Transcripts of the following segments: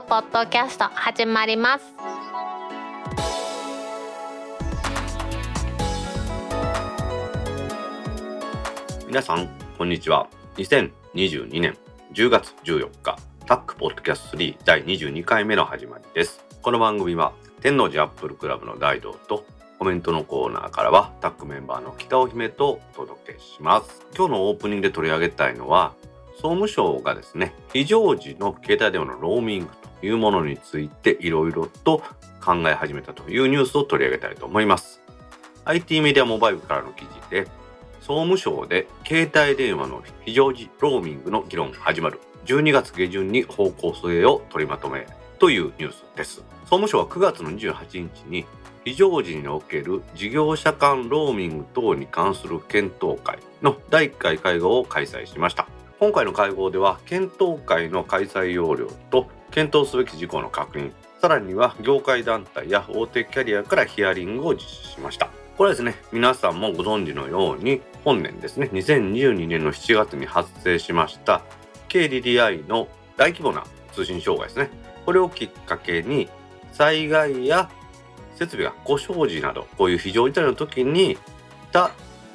くポッドキャスト始まります。皆さんこんにちは。2022年10月14日タックポッドキャスト3第22回目の始まりです。この番組は天王寺アップルクラブの大道とコメントのコーナーからはタックメンバーの北尾姫とお届けします。今日のオープニングで取り上げたいのは総務省がですね非常時の携帯電話のローミングというものについていろいろと考え始めたというニュースを取り上げたいと思います。IT メディアモバイルからの記事で総務省で携帯電話の非常時ローミングの議論が始まる。12月下旬に方向性を取りまとめというニュースです。総務省は9月の28日に非常時における事業者間ローミング等に関する検討会の第1回会合を開催しました。今回の会合では検討会の開催要領と検討すべき事項の確認さらには業界団体や大手キャリアからヒアリングを実施しました。これはですね皆さんもご存知のように本年ですね2022年の7月に発生しました KDDI の大規模な通信障害ですね。これをきっかけに災害や設備が故障時などこういう非常事態の時に他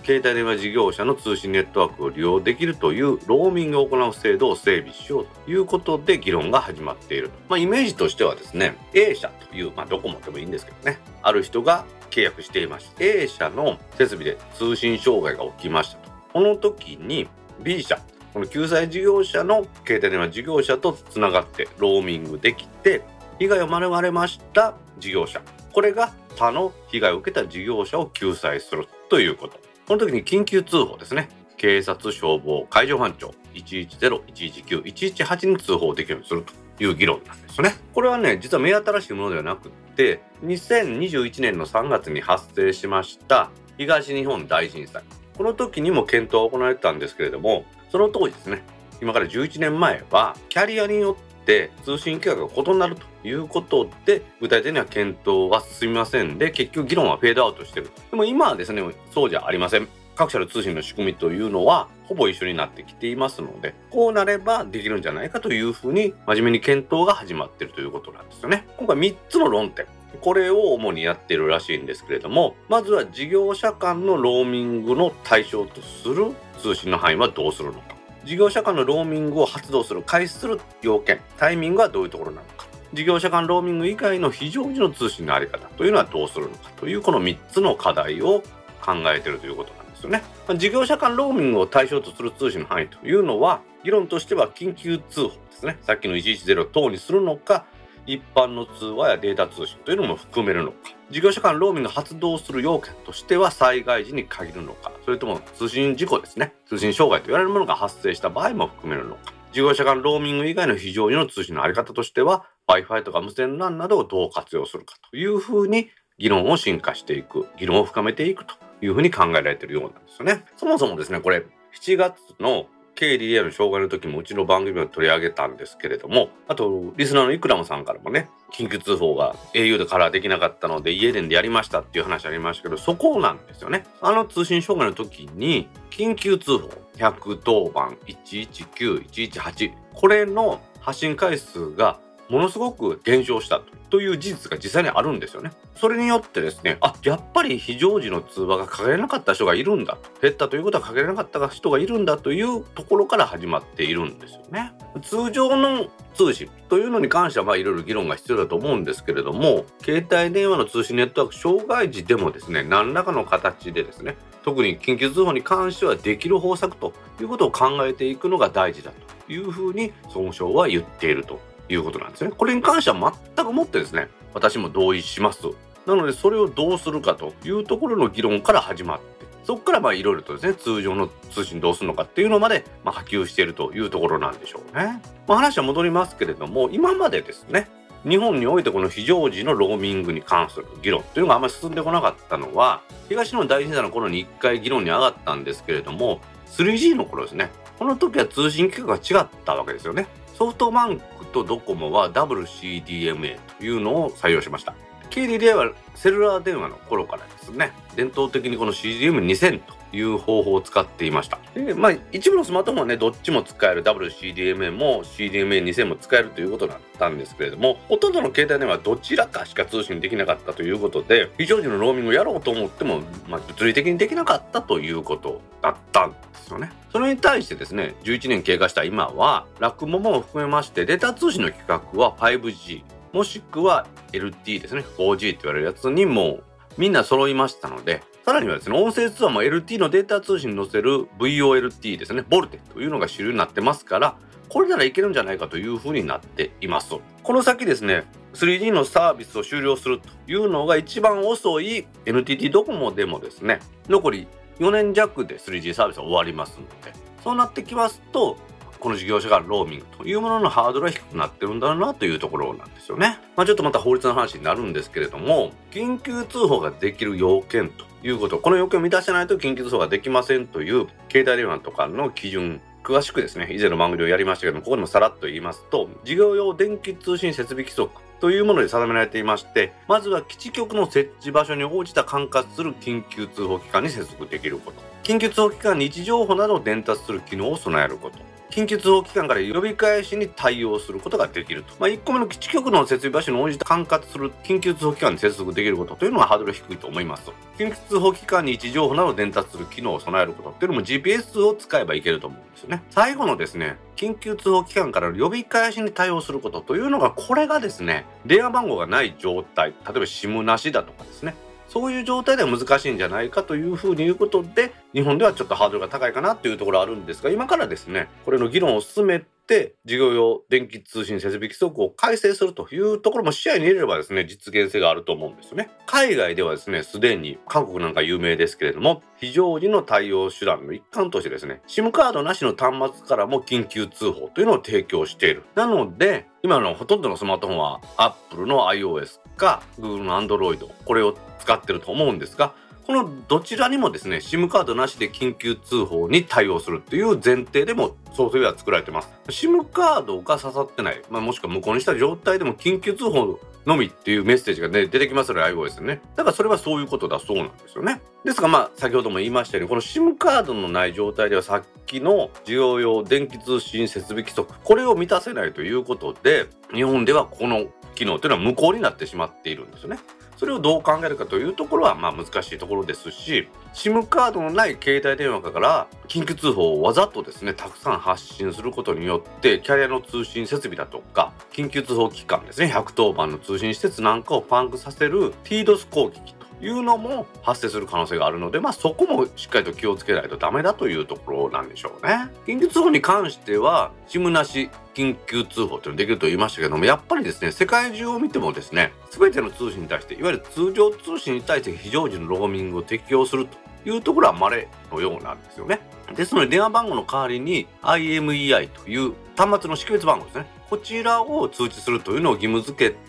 携帯電話事業者の通信ネットワークを利用できるというローミングを行う制度を整備しようということで議論が始まっていると。まあ、イメージとしてはですね、A 社という、まあ、どこもでもいいんですけどね、ある人が契約していました。A 社の設備で通信障害が起きましたと。この時に B 社、この救済事業者の携帯電話事業者とつながってローミングできて、被害を免れました事業者。これが他の被害を受けた事業者を救済するということ。この時に緊急通報ですね。警察、消防、海上保安庁、110、119、118に通報できるようにするという議論なんですね。これはね、実は目新しいものではなくって、2021年の3月に発生しました東日本大震災。この時にも検討が行われたんですけれども、その当時ですね、今から11年前は、キャリアによって通信規格が異なるということで、具体的には検討は進みませんで、結局議論はフェードアウトしてる。でも今はですね、そうじゃありません。各社の通信の仕組みというのはほぼ一緒になってきていますのでこうなればできるんじゃないかというふうに真面目に検討が始まっているということなんですよね。今回3つの論点これを主にやっているらしいんですけれどもまずは事業者間のローミングの対象とする通信の範囲はどうするのか事業者間のローミングを発動する開始する要件タイミングはどういうところなのか事業者間ローミング以外の非常時の通信の在り方というのはどうするのかというこの3つの課題を考えているということなんですよね。事業者間ローミングを対象とする通信の範囲というのは議論としては緊急通報ですねさっきの110等にするのか一般の通話やデータ通信というのも含めるのか。事業者間ローミング発動する要件としては災害時に限るのか。それとも通信事故ですね。通信障害と言われるものが発生した場合も含めるのか。事業者間ローミング以外の非常時の通信の在り方としては Wi-Fi とか無線 LAN などをどう活用するかというふうに議論を進化していく議論を深めていくというふうに考えられているようなんですよね。そもそもですねこれ7月の KDDI の障害の時もうちの番組を取り上げたんですけれどもあとリスナーのイクラムさんからもね緊急通報が au でカラーできなかったので家電でやりましたっていう話ありましたけどそこなんですよね。あの通信障害の時に緊急通報110番119118これの発信回数がものすごく減少したという事実が実際にあるんですよね。それによってですね、あ、やっぱり非常時の通話がかけれなかった人がいるんだ。減ったということはかけれなかった人がいるんだというところから始まっているんですよね。通常の通信というのに関してはまあいろいろ議論が必要だと思うんですけれども、携帯電話の通信ネットワーク障害時でもですね、何らかの形でですね、特に緊急通報に関してはできる方策ということを考えていくのが大事だというふうに総務省は言っているということなんですね。これに関しては全くもってですね、私も同意します。なので、それをどうするかというところの議論から始まって、そこからまあいろいろとですね、通常の通信どうするのかっていうのまでま波及しているというところなんでしょうね。まあ、話は戻りますけれども、今までですね、日本においてこの非常時のローミングに関する議論というのがあんまり進んでこなかったのは、東日本大震災の頃に1回議論に上がったんですけれども、3G の頃ですね、この時は通信規格が違ったわけですよね。ソフトバンクとドコモは WCDMA というのを採用しました。KDDI はセルラー電話の頃からですね。伝統的にこの CDM2000 という方法を使っていました。で、まあ、一部のスマートフォンはねどっちも使える。WCDMA も CDMA2000 も使えるということだったんですけれどもほとんどの携帯電話はどちらかしか通信できなかったということで非常時のローミングをやろうと思っても、まあ、物理的にできなかったということだったんですよね。それに対してですね11年経過した今はラクモも含めましてデータ通信の規格は 5G もしくは LT ですね 4G って言われるやつにもみんな揃いましたのでさらにはですね、音声通話も LT のデータ通信に載せる VOLT ですね、ボルテというのが主流になってますから、これならいけるんじゃないかというふうになっています。この先ですね、3G のサービスを終了するというのが一番遅い NTT ドコモでもですね、残り4年弱で 3G サービスは終わりますので、そうなってきますと、この事業者がローミングというもののハードルが低くなってるんだろうなというところなんですよね。まあ、ちょっとまた法律の話になるんですけれども、緊急通報ができる要件ということ、この要件を満たしてないと緊急通報ができませんという携帯電話とかの基準詳しくですね以前の番組でやりましたけどもここでもさらっと言いますと事業用電気通信設備規則というもので定められていましてまずは基地局の設置場所に応じた管轄する緊急通報機関に接続できること。緊急通報機関に位置情報などを伝達する機能を備えること。緊急通報機関から呼び返しに対応することができると。まあ、1個目の基地局の設備場所に応じて管轄する緊急通報機関に接続できることというのはハードル低いと思います。緊急通報機関に位置情報などを伝達する機能を備えることっていうのも GPS を使えばいけると思うんですよね。最後のですね、緊急通報機関からの呼び返しに対応することというのが、これがですね、電話番号がない状態、例えば SIM なしだとかですね、そういう状態では難しいんじゃないかというふうに言うことで日本ではちょっとハードルが高いかなというところあるんですが今からですねこれの議論を進めて事業用電気通信設備規則を改正するというところも視野に入れればですね実現性があると思うんですよね。海外ではですねすでに韓国なんか有名ですけれども非常時の対応手段の一環としてですね SIM カードなしの端末からも緊急通報というのを提供している。なので今のほとんどのスマートフォンは Apple の iOS か Google の Android これを使ってると思うんですがこのどちらにもですね SIM カードなしで緊急通報に対応するっていう前提でもソフトウェア作られてます。SIM カードが刺さってない、まあ、もしくは無効にした状態でも緊急通報のみっていうメッセージが、ね、出てきますので iOS ね。だからそれはそういうことだそうなんですよね。ですがまあ先ほども言いましたようにこの SIM カードのない状態ではさっきの需要用電気通信設備規則これを満たせないということで日本ではこの機能というのは無効になってしまっているんですよね。それをどう考えるかというところはまあ難しいところですし SIM カードのない携帯電話から緊急通報をわざとですねたくさん発信することによってキャリアの通信設備だとか緊急通報機関ですね110番の通信施設なんかをパンクさせる TDOS 攻撃いうのも発生する可能性があるので、まあ、そこもしっかりと気をつけないとダメだというところなんでしょうね。緊急通報に関しては SIM なし緊急通報というのできると言いましたけどもやっぱりですね世界中を見てもですね全ての通信に対していわゆる通常通信に対して非常時のローミングを適用するというところは稀のようなんですよね。ですので電話番号の代わりに IMEI という端末の識別番号ですねこちらを通知するというのを義務付けて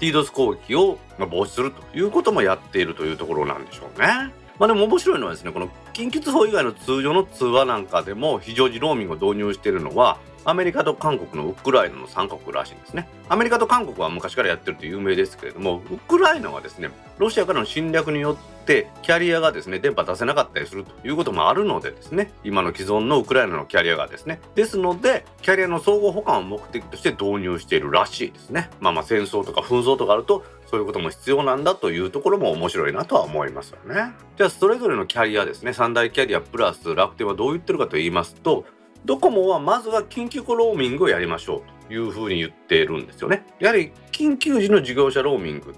DDoS 攻撃を防止するということもやっているというところなんでしょうね。まあでも面白いのはですねこの緊急通報以外の通常の通話なんかでも非常時ローミングを導入しているのはアメリカと韓国のウクライナの3国らしいんですね。アメリカと韓国は昔からやってると有名ですけれども、ウクライナはですね、ロシアからの侵略によってキャリアがですね、電波出せなかったりするということもあるのでですね、今の既存のウクライナのキャリアがですね、ですので、キャリアの相互補完を目的として導入しているらしいですね。まあまあ戦争とか紛争とかあると、そういうことも必要なんだというところも面白いなとは思いますよね。じゃあそれぞれのキャリアですね、三大キャリアプラス楽天はどう言ってるかと言いますと、ドコモはまずは緊急ローミングをやりましょうというふうに言っているんですよね。やはり緊急時の事業者ローミング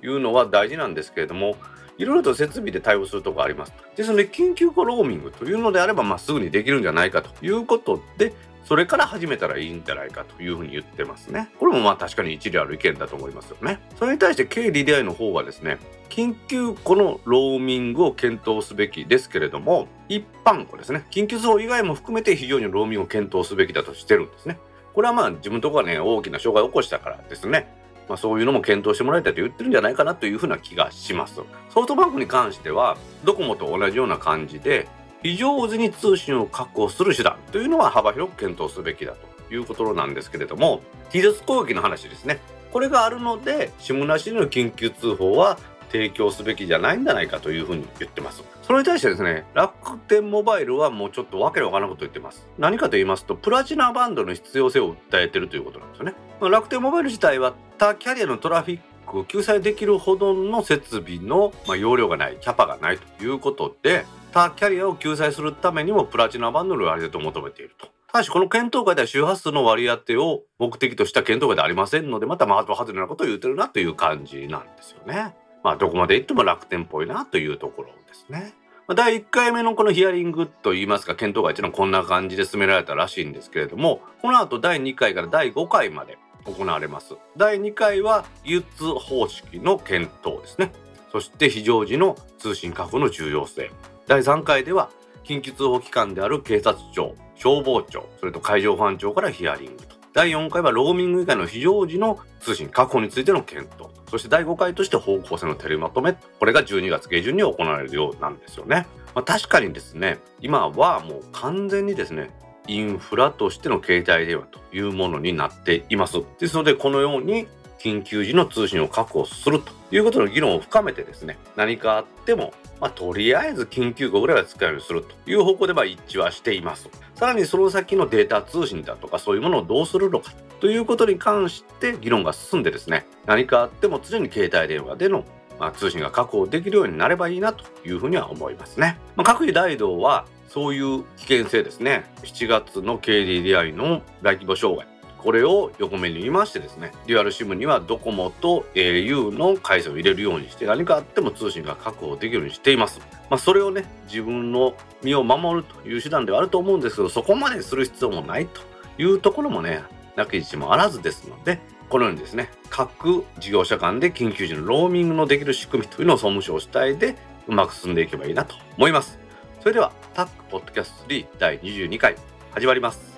というのは大事なんですけれども、いろいろと設備で対応するとこあります。ですので、緊急ローミングというのであれば、まあ、すぐにできるんじゃないかということで、それから始めたらいいんじゃないかというふうに言ってますね。これもまあ確かに一理ある意見だと思いますよね。それに対して KDDI の方はですね、緊急庫のローミングを検討すべきですけれども、一般庫ですね、緊急層以外も含めて非常にローミングを検討すべきだとしてるんですね。これはまあ自分とこがね、大きな障害を起こしたからですね。まあ、そういうのも検討してもらいたいと言ってるんじゃないかなというふうな気がします。ソフトバンクに関しては、ドコモと同じような感じで、非常時に通信を確保する手段というのは幅広く検討すべきだということなんですけれども T ス攻撃の話ですね。これがあるので SIM なしの緊急通報は提供すべきじゃないんじゃないかというふうに言ってます。それに対してですね楽天モバイルはもうちょっとわけのわからないことを言ってます。何かと言いますとプラチナバンドの必要性を訴えてるということなんですよね。楽天モバイル自体は他キャリアのトラフィックを救済できるほどの設備の、まあ、容量がないキャパがないということで他キャリアを救済するためにもプラチナバンドの割り当てを求めているとただしこの検討会では周波数の割り当てを目的とした検討会ではありませんのでまた的外れなことを言ってるなという感じなんですよね。まあどこまで行っても楽天っぽいなというところですね。第1回目のこのヒアリングといいますか検討会というのはこんな感じで進められたらしいんですけれどもこの後第2回から第5回まで行われます第2回は技術方式の検討ですねそして非常時の通信確保の重要性第3回では緊急通報機関である警察庁消防庁それと海上保安庁からヒアリングと。第4回はローミング以外の非常時の通信確保についての検討そして第5回として方向性のテレまとめこれが12月下旬に行われるようなんですよね、まあ、確かにですね今はもう完全にですねインフラとしての携帯電話というものになっています。ですのでこのように緊急時の通信を確保するということの議論を深めてですね何かあってもまあ、とりあえず緊急号ぐらいは使えるようにするという方向でま一致はしています。さらにその先のデータ通信だとかそういうものをどうするのかということに関して議論が進んでですね何かあっても常に携帯電話でのま通信が確保できるようになればいいなというふうには思いますね。まあ、各位大道はそういう危険性ですね7月の KDDI の大規模障害これを横目に見ましてですねデュアル SIM にはドコモと au の回線を入れるようにして何かあっても通信が確保できるようにしています、まあ、それをね自分の身を守るという手段ではあると思うんですけどそこまでする必要もないというところもねなきにしもあらずですのでこのようにですね各事業者間で緊急時のローミングのできる仕組みというのを総務省主体でうまく進んでいけばいいなと思います。それではタックポッドキャスト3第22回始まります。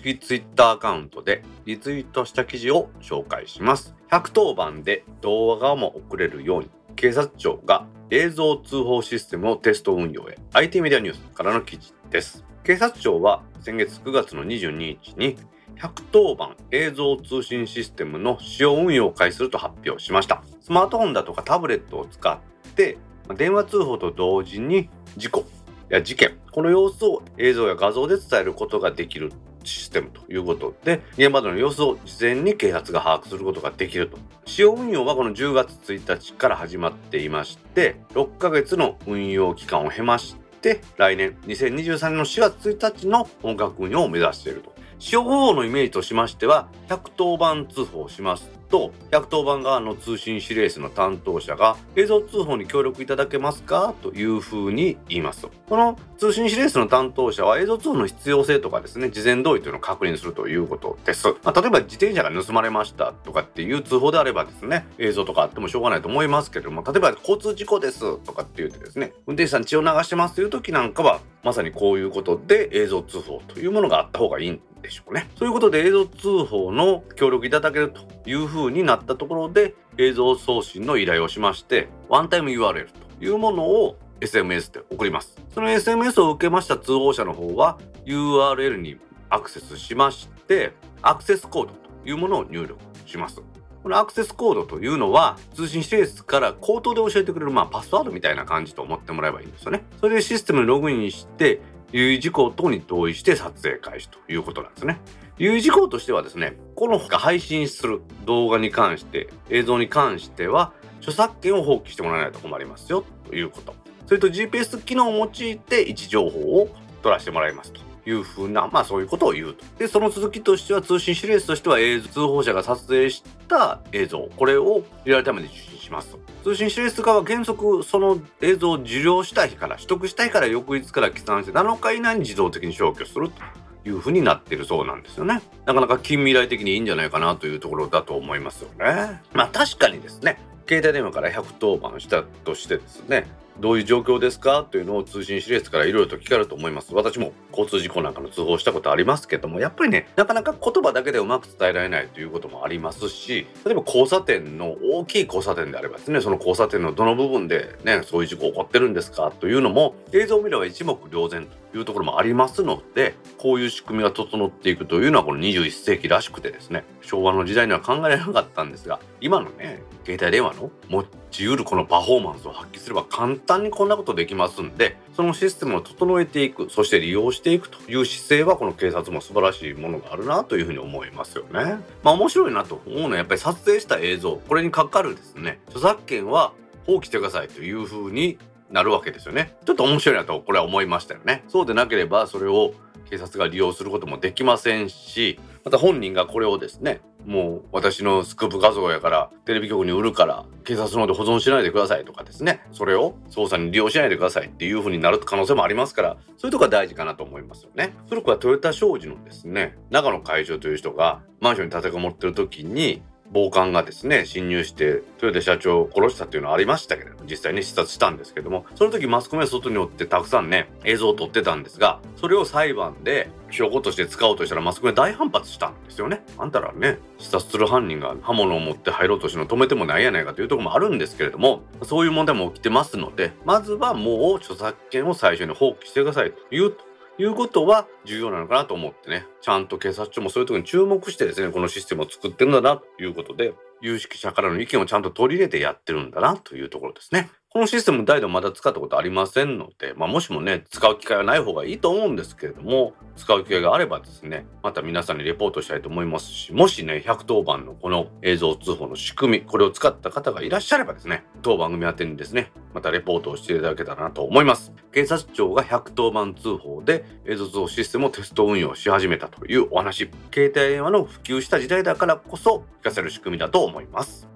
式ツイッターアカウントでリツイートした記事を紹介します。110番で動画も送れるように警察庁が映像通報システムをテスト運用へ IT メディアニュースからの記事です。警察庁は先月9月の22日に110番映像通信システムの使用運用を開始すると発表しました。スマートフォンだとかタブレットを使って電話通報と同時に事故や事件この様子を映像や画像で伝えることができるシステムということで現場での様子を事前に警察が把握することができると。使用運用はこの10月1日から始まっていまして6ヶ月の運用期間を経まして来年2023年の4月1日の本格運用を目指していると。使用方法のイメージとしましては110番通報しますと110番側の通信指令室の担当者が映像通報に協力いただけますか？というふうに言いますと。この通信指令室の担当者は映像通報の必要性とかですね事前同意というのを確認するということです、まあ、例えば自転車が盗まれましたとかっていう通報であればですね映像とかあってもしょうがないと思いますけれども例えば交通事故ですとかって言ってですね運転手さん血を流してますという時なんかはまさにこういうことで映像通報というものがあった方がいいんでしょうね。ということで映像通報の協力いただけるというふうになったところで映像送信の依頼をしましてワンタイム URL というものを SMS で送ります。その SMS を受けました通報者の方は URL にアクセスしましてアクセスコードというものを入力します。このアクセスコードというのは通信指令室から口頭で教えてくれるまあパスワードみたいな感じと思ってもらえばいいんですよね。それでシステムにログインして留意事項等に同意して撮影開始ということなんですね。留意事項としてはですね、このが配信する動画に関して、映像に関しては、著作権を放棄してもらわないと困りますよということ。それと GPS 機能を用いて位置情報を取らせてもらいますというふうな、まあそういうことを言うと。で、その続きとしては通信指令室としては映像、通報者が撮影した映像、これをリアルタイムで受信しますと。通信指令室側は原則その映像を受領した日から取得した日から翌日から起算して7日以内に自動的に消去するというふうになっているそうなんですよね。なかなか近未来的にいいんじゃないかなというところだと思いますよね。まあ確かにですね、携帯電話から110番したとしてですね、どういう状況ですか？というのを通信指令室からいろいろと聞かれると思います。私も交通事故なんかの通報したことありますけども、やっぱりね、なかなか言葉だけでうまく伝えられないということもありますし、例えば交差点の大きい交差点であればですね、その交差点のどの部分でね、そういう事故起こってるんですか？というのも、映像を見れば一目瞭然と。いうところもありますので、こういう仕組みが整っていくというのはこの21世紀らしくてですね、昭和の時代には考えられなかったんですが、今のね、携帯電話の持ち得るこのパフォーマンスを発揮すれば簡単にこんなことできますんでそのシステムを整えていくそして利用していくという姿勢はこの警察も素晴らしいものがあるなというふうに思いますよね。まあ面白いなと思うのはやっぱり撮影した映像これにかかるですね著作権は放棄してくださいというふうになるわけですよね。ちょっと面白いなとこれは思いましたよね。そうでなければそれを警察が利用することもできませんしまた本人がこれをですねもう私のスクープ画像やからテレビ局に売るから警察の方で保存しないでくださいとかですねそれを捜査に利用しないでくださいっていう風になる可能性もありますからそういうとこが大事かなと思いますよね古くはトヨタ商事のですね長野会長という人がマンションに立てこもってる時に暴漢がですね侵入して豊田社長を殺したっていうのはありましたけれども実際に視察したんですけどもその時マスコミは外におってたくさんね映像を撮ってたんですがそれを裁判で証拠として使おうとしたらマスコミは大反発したんですよね。あんたらね視察する犯人が刃物を持って入ろうとしての止めてもないやないかというところもあるんですけれどもそういう問題も起きてますのでまずはもう著作権を最初に放棄してくださいというということは重要なのかなと思ってね、ちゃんと警察庁もそういうとこに注目してですね、このシステムを作ってるんだなということで、有識者からの意見をちゃんと取り入れてやってるんだなというところですね。このシステム代々まだ使ったことありませんので、まあ、もしもね、使う機会がない方がいいと思うんですけれども、使う機会があればですね、また皆さんにレポートしたいと思いますし、もしね、110番のこの映像通報の仕組み、これを使った方がいらっしゃればですね、当番組宛てにですね、またレポートをしていただけたらなと思います。警察庁が110番通報で映像通報システムをテスト運用し始めたというお話、携帯電話の普及した時代だからこそ、活かせる仕組みだと思います。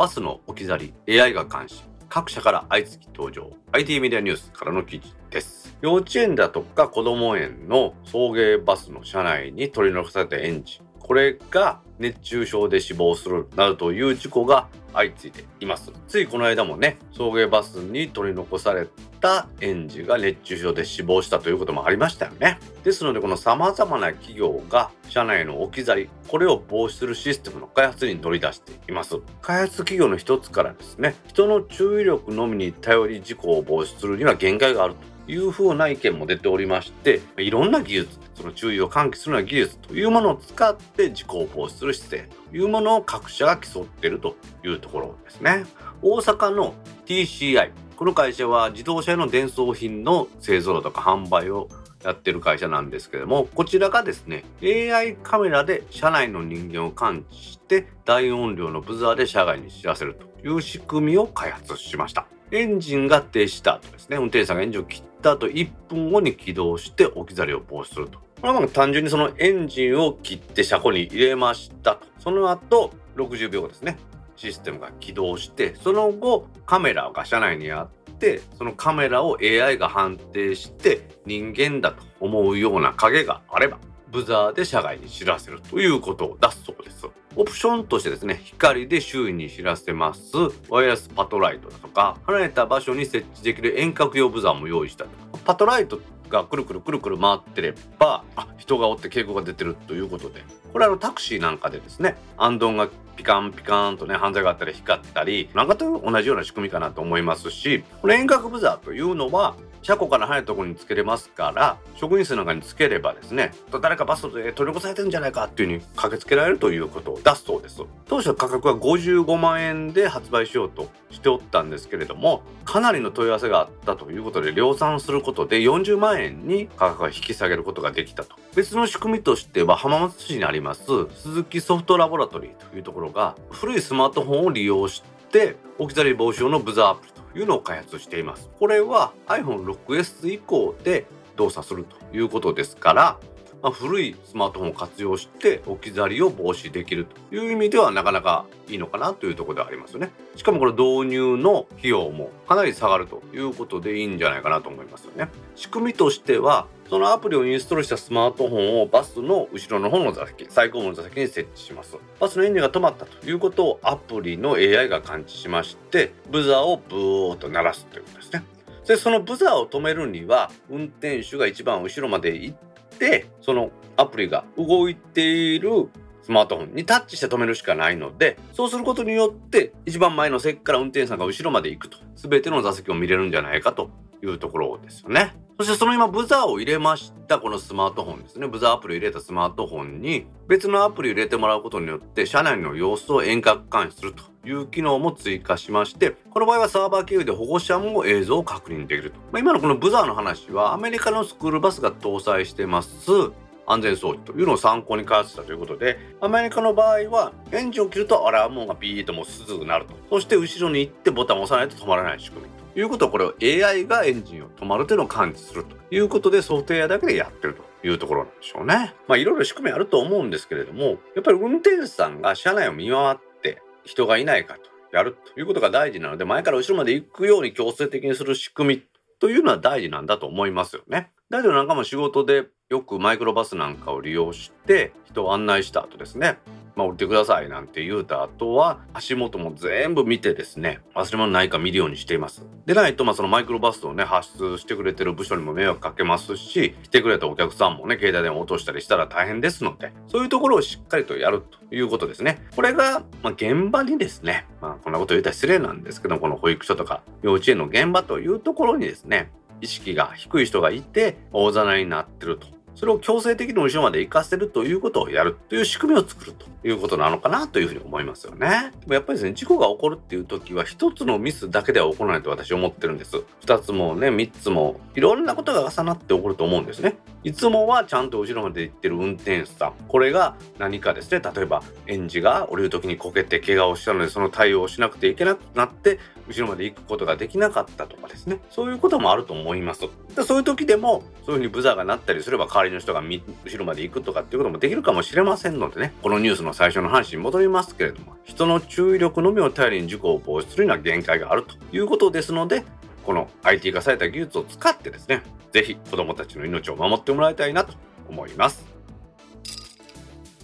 バスの置き去り AI が監視。各社から相次ぎ登場。IT メディアニュースからの記事です。幼稚園だとか子ども園の送迎バスの車内に取り残された園児。これが熱中症で死亡するなどという事故が相次いでいます。ついこの間もね送迎バスに取り残された園児が熱中症で死亡したということもありましたよね。ですのでこの様々な企業が社内の置き去りこれを防止するシステムの開発に乗り出しています。開発企業の一つからですね人の注意力のみに頼り事故を防止するには限界があると。いうふうな意見も出ておりましていろんな技術その注意を喚起するような技術というものを使って事故を防止する姿勢というものを各社が競っているというところですね。大阪の TCI この会社は自動車の伝送品の製造とか販売をやってる会社なんですけどもこちらがですね AI カメラで車内の人間を感知して大音量のブザーで車外に知らせるという仕組みを開発しました。エンジンが停止した後ですね運転手さんがエンジンを切った後1分後に起動して置き去りを防止すると。これは単純にそのエンジンを切って車庫に入れましたと。その後60秒後ですね。システムが起動してその後カメラが車内にあってそのカメラを AI が判定して人間だと思うような影があればブザーで車外に知らせるということを出すそうです。オプションとしてですね、光で周囲に知らせますワイヤレスパトライトだとか、離れた場所に設置できる遠隔用ブザーも用意したと。パトライトがくるくるくるくる回ってれば、あ、人がおって警告が出てるということで、これあのタクシーなんかでですね、アンドンがピカンピカンとね、犯罪があったり光ったり、なんかと同じような仕組みかなと思いますし、この遠隔ブザーというのは、車庫から離れたところにつけれますから職員室なんかにつければですね誰かバスで取り残されてるんじゃないかっていうふうに駆けつけられるということを出すそうです。当初価格は55万円で発売しようとしておったんですけれどもかなりの問い合わせがあったということで量産することで40万円に価格が引き下げることができたと。別の仕組みとしては浜松市にあります鈴木ソフトラボラトリーというところが古いスマートフォンを利用して置き去り防止用のブザーアプいうのを開発しています。これは iPhone6S 以降で動作するということですからまあ、古いスマートフォンを活用して置き去りを防止できるという意味ではなかなかいいのかなというところではありますよね。しかもこれ導入の費用もかなり下がるということでいいんじゃないかなと思いますよね。仕組みとしてはそのアプリをインストールしたスマートフォンをバスの後ろの方の座席、最後の座席に設置します。バスのエンジンが止まったということをアプリの AI が感知しまして、ブザーをブーっと鳴らすということですね。で、そのブザーを止めるには、運転手が一番後ろまで行って、そのアプリが動いているスマートフォンにタッチして止めるしかないので、そうすることによって、一番前の席から運転手さんが後ろまで行くと、全ての座席を見れるんじゃないかというところですよね。そしてその今ブザーを入れましたこのスマートフォンですね。ブザーアプリを入れたスマートフォンに別のアプリを入れてもらうことによって車内の様子を遠隔監視するという機能も追加しましてこの場合はサーバー経由で保護者も映像を確認できると、まあ、今のこのブザーの話はアメリカのスクールバスが搭載してます安全装置というのを参考に開発したということでアメリカの場合はエンジンを切るとアラーム音がビーッともうすぐなるとそして後ろに行ってボタンを押さないと止まらない仕組みということはこれを AI がエンジンを止まるというのを感知するということでソフトウェアだけでやってるというところなんでしょうね。まあいろいろ仕組みあると思うんですけれどもやっぱり運転手さんが車内を見回って人がいないかとやるということが大事なので前から後ろまで行くように強制的にする仕組みというのは大事なんだと思いますよね。大丈夫なんかも仕事でよくマイクロバスなんかを利用して人を案内した後ですねまあ、降りてくださいなんて言うた後は足元も全部見てですね忘れ物ないか見るようにしています。でないとまあそのマイクロバスをね発出してくれてる部署にも迷惑かけますし来てくれたお客さんもね携帯電話落としたりしたら大変ですのでそういうところをしっかりとやるということですね。これが、まあ、現場にですねまあこんなこと言ったら失礼なんですけどこの保育所とか幼稚園の現場というところにですね意識が低い人がいて大ざなりになってるとそれを強制的に後ろまで行かせるということをやるという仕組みを作るということなのかなというふうに思いますよね。でもやっぱりですね、事故が起こるっていう時は一つのミスだけでは起こらないと私は思ってるんです。二つもね、三つもいろんなことが重なって起こると思うんですね。いつもはちゃんと後ろまで行ってる運転手さん。これが何かですね、例えば園児が降りる時にこけて怪我をしたのでその対応をしなくていけなくなって後ろまで行くことができなかったとかですね。そういうこともあると思います。でそういう時でもそういうふうにブザーが鳴ったりすれば代わりの人が後ろまで行くとかっていうこともできるかもしれませんのでね。このニュースの最初の話に戻りますけれども、人の注意力のみを頼りに事故を防止するには限界があるということですので、この IT 化された技術を使ってですね、是非子どもたちの命を守ってもらいたいなと思います。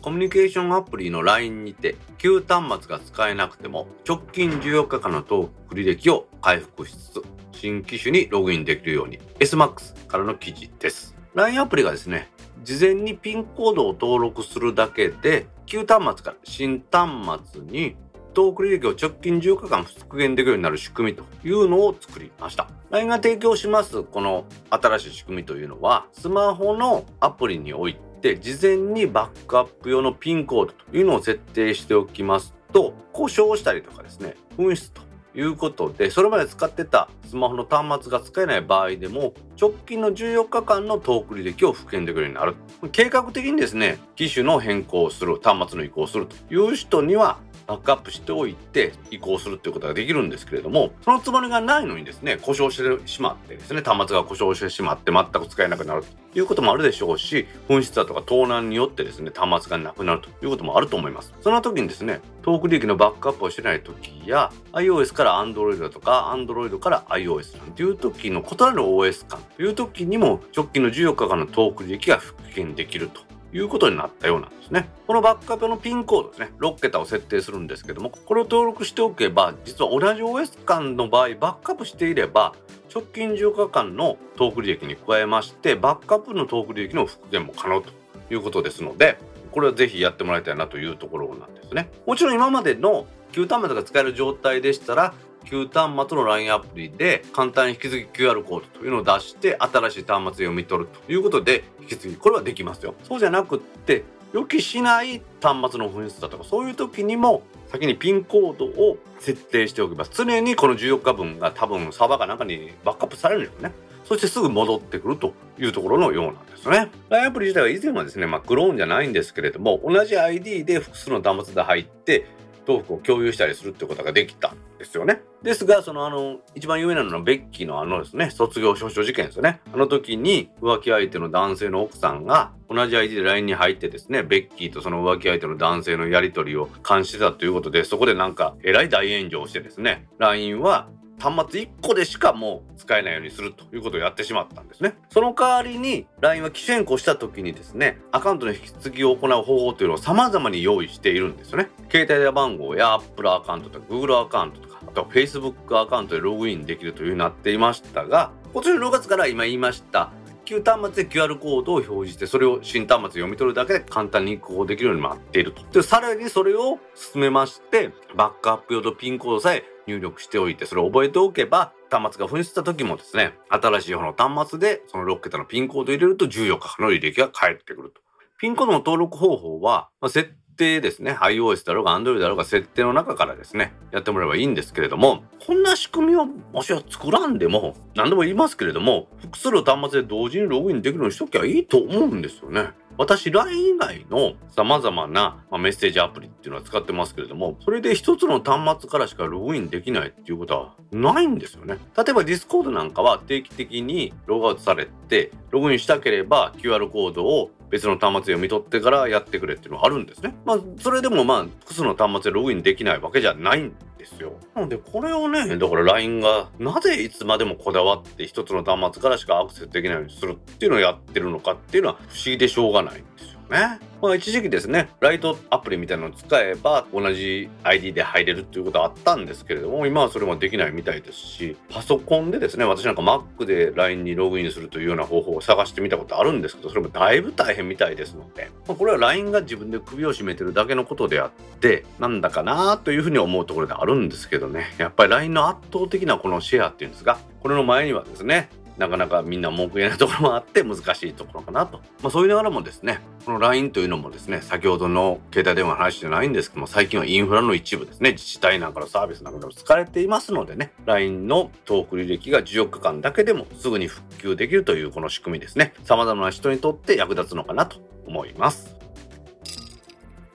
コミュニケーションアプリの LINE にて旧端末が使えなくても直近14日間のトーク履歴を回復しつつ新機種にログインできるように SMAX からの記事です。LINE アプリがですね、事前にピンコードを登録するだけで旧端末から新端末にトーク履歴を直近10日間復元できるようになる仕組みというのを作りました。LINE が提供しますこの新しい仕組みというのはスマホのアプリにおいて事前にバックアップ用のピンコードというのを設定しておきますと故障したりとかですね紛失ということでそれまで使ってたスマホの端末が使えない場合でも直近の14日間のトーク履歴を復元できるようになる。計画的にですね機種の変更をする端末の移行をするという人にはバックアップしておいて移行するっていうことができるんですけれどもそのつもりがないのにですね故障してしまってですね端末が故障してしまって全く使えなくなるということもあるでしょうし紛失だとか盗難によってですね端末がなくなるということもあると思います。その時にですねトーク利益のバックアップをしてない時や iOS から Android だとか Android から iOS なんていう時の異なる OS 間という時にも直近の14日間のトーク利益が復元できるということになったようなんですね。このバックアップのピンコードですね、6桁を設定するんですけども、これを登録しておけば、実は同じ OS 間の場合、バックアップしていれば、直近10日間のトーク履歴に加えまして、バックアップのトーク履歴の復元も可能ということですので、これはぜひやってもらいたいなというところなんですね。もちろん今までの旧端末が使える状態でしたら、旧端末の LINE アプリで簡単に引き継ぎ QR コードというのを出して新しい端末で読み取るということで引き継ぎこれはできますよそうじゃなくって予期しない端末の紛失だとかそういう時にも先にピンコードを設定しておきます常にこの14日分が多分サーバーかなんかにバックアップされるんですよねそしてすぐ戻ってくるというところのようなんですね。LINE アプリ自体は以前はですね、まあ、クローンじゃないんですけれども、同じ ID で複数の端末で入って、トークを共有したりするってことができたんですよね。ですが、そのあの、一番有名なのはベッキーのあのですね、卒業証書事件ですよね。あの時に浮気相手の男性の奥さんが同じ ID で LINE に入ってですね、ベッキーとその浮気相手の男性のやり取りを監視してたということで、そこでなんか、えらい大炎上してですね、LINE は端末1個でしかもう使えないようにするということをやってしまったんですね。その代わりに LINE は機種変更した時にですね、アカウントの引き継ぎを行う方法というのを様々に用意しているんですよね。携帯電話番号や Apple アカウントとか Google アカウントとか、あとは Facebook アカウントでログインできるというようになっていましたが、今年の6月から今言いました旧端末で QR コードを表示してそれを新端末で読み取るだけで簡単に移行できるようになっていると。で、さらにそれを進めまして、バックアップ用とピンコードさえ入力しておいて、それを覚えておけば、端末が紛失した時もですね、新しい方の端末でその6桁のピンコードを入れると14日の履歴が返ってくると。ピンコードの登録方法は、まあ、設定ですね、iOS だろうが Android だろうが設定の中からですね、やってもらえばいいんですけれども、こんな仕組みをもしは作らんでも、何でも言いますけれども、複数の端末で同時にログインできるようにしときゃいいと思うんですよね。私、LINE 以外の様々な、メッセージアプリっていうのは使ってますけれども、それで一つの端末からしかログインできないっていうことはないんですよね。例えば Discord なんかは定期的にログアウトされて、ログインしたければ QR コードを別の端末読み取ってからやってくれっていうのがあるんですね。まあ、それでもまあ、複数の端末でログインできないわけじゃないんですよ。なので、これをね、だから LINE がなぜいつまでもこだわって一つの端末からしかアクセスできないようにするっていうのをやってるのかっていうのは不思議でしょうがないんですよ。ね。まあ一時期ですね、ライトアプリみたいなのを使えば同じ ID で入れるっていうことはあったんですけれども、今はそれもできないみたいですし、パソコンでですね、私なんか Mac で LINE にログインするというような方法を探してみたことあるんですけど、それもだいぶ大変みたいですので、まあ、これは LINE が自分で首を絞めてるだけのことであって、なんだかなというふうに思うところであるんですけどね、やっぱり LINE の圧倒的なこのシェアっていうんですが、これの前にはですね、なかなかみんな文句言えないところもあって難しいところかなと。まあそういうながらもですね、この LINE というのもですね、先ほどの携帯電話の話じゃないんですけども、最近はインフラの一部ですね、自治体なんかのサービスなんかでも使われていますのでね、LINE のトーク履歴が14日間だけでもすぐに復旧できるというこの仕組みですね、様々な人にとって役立つのかなと思います。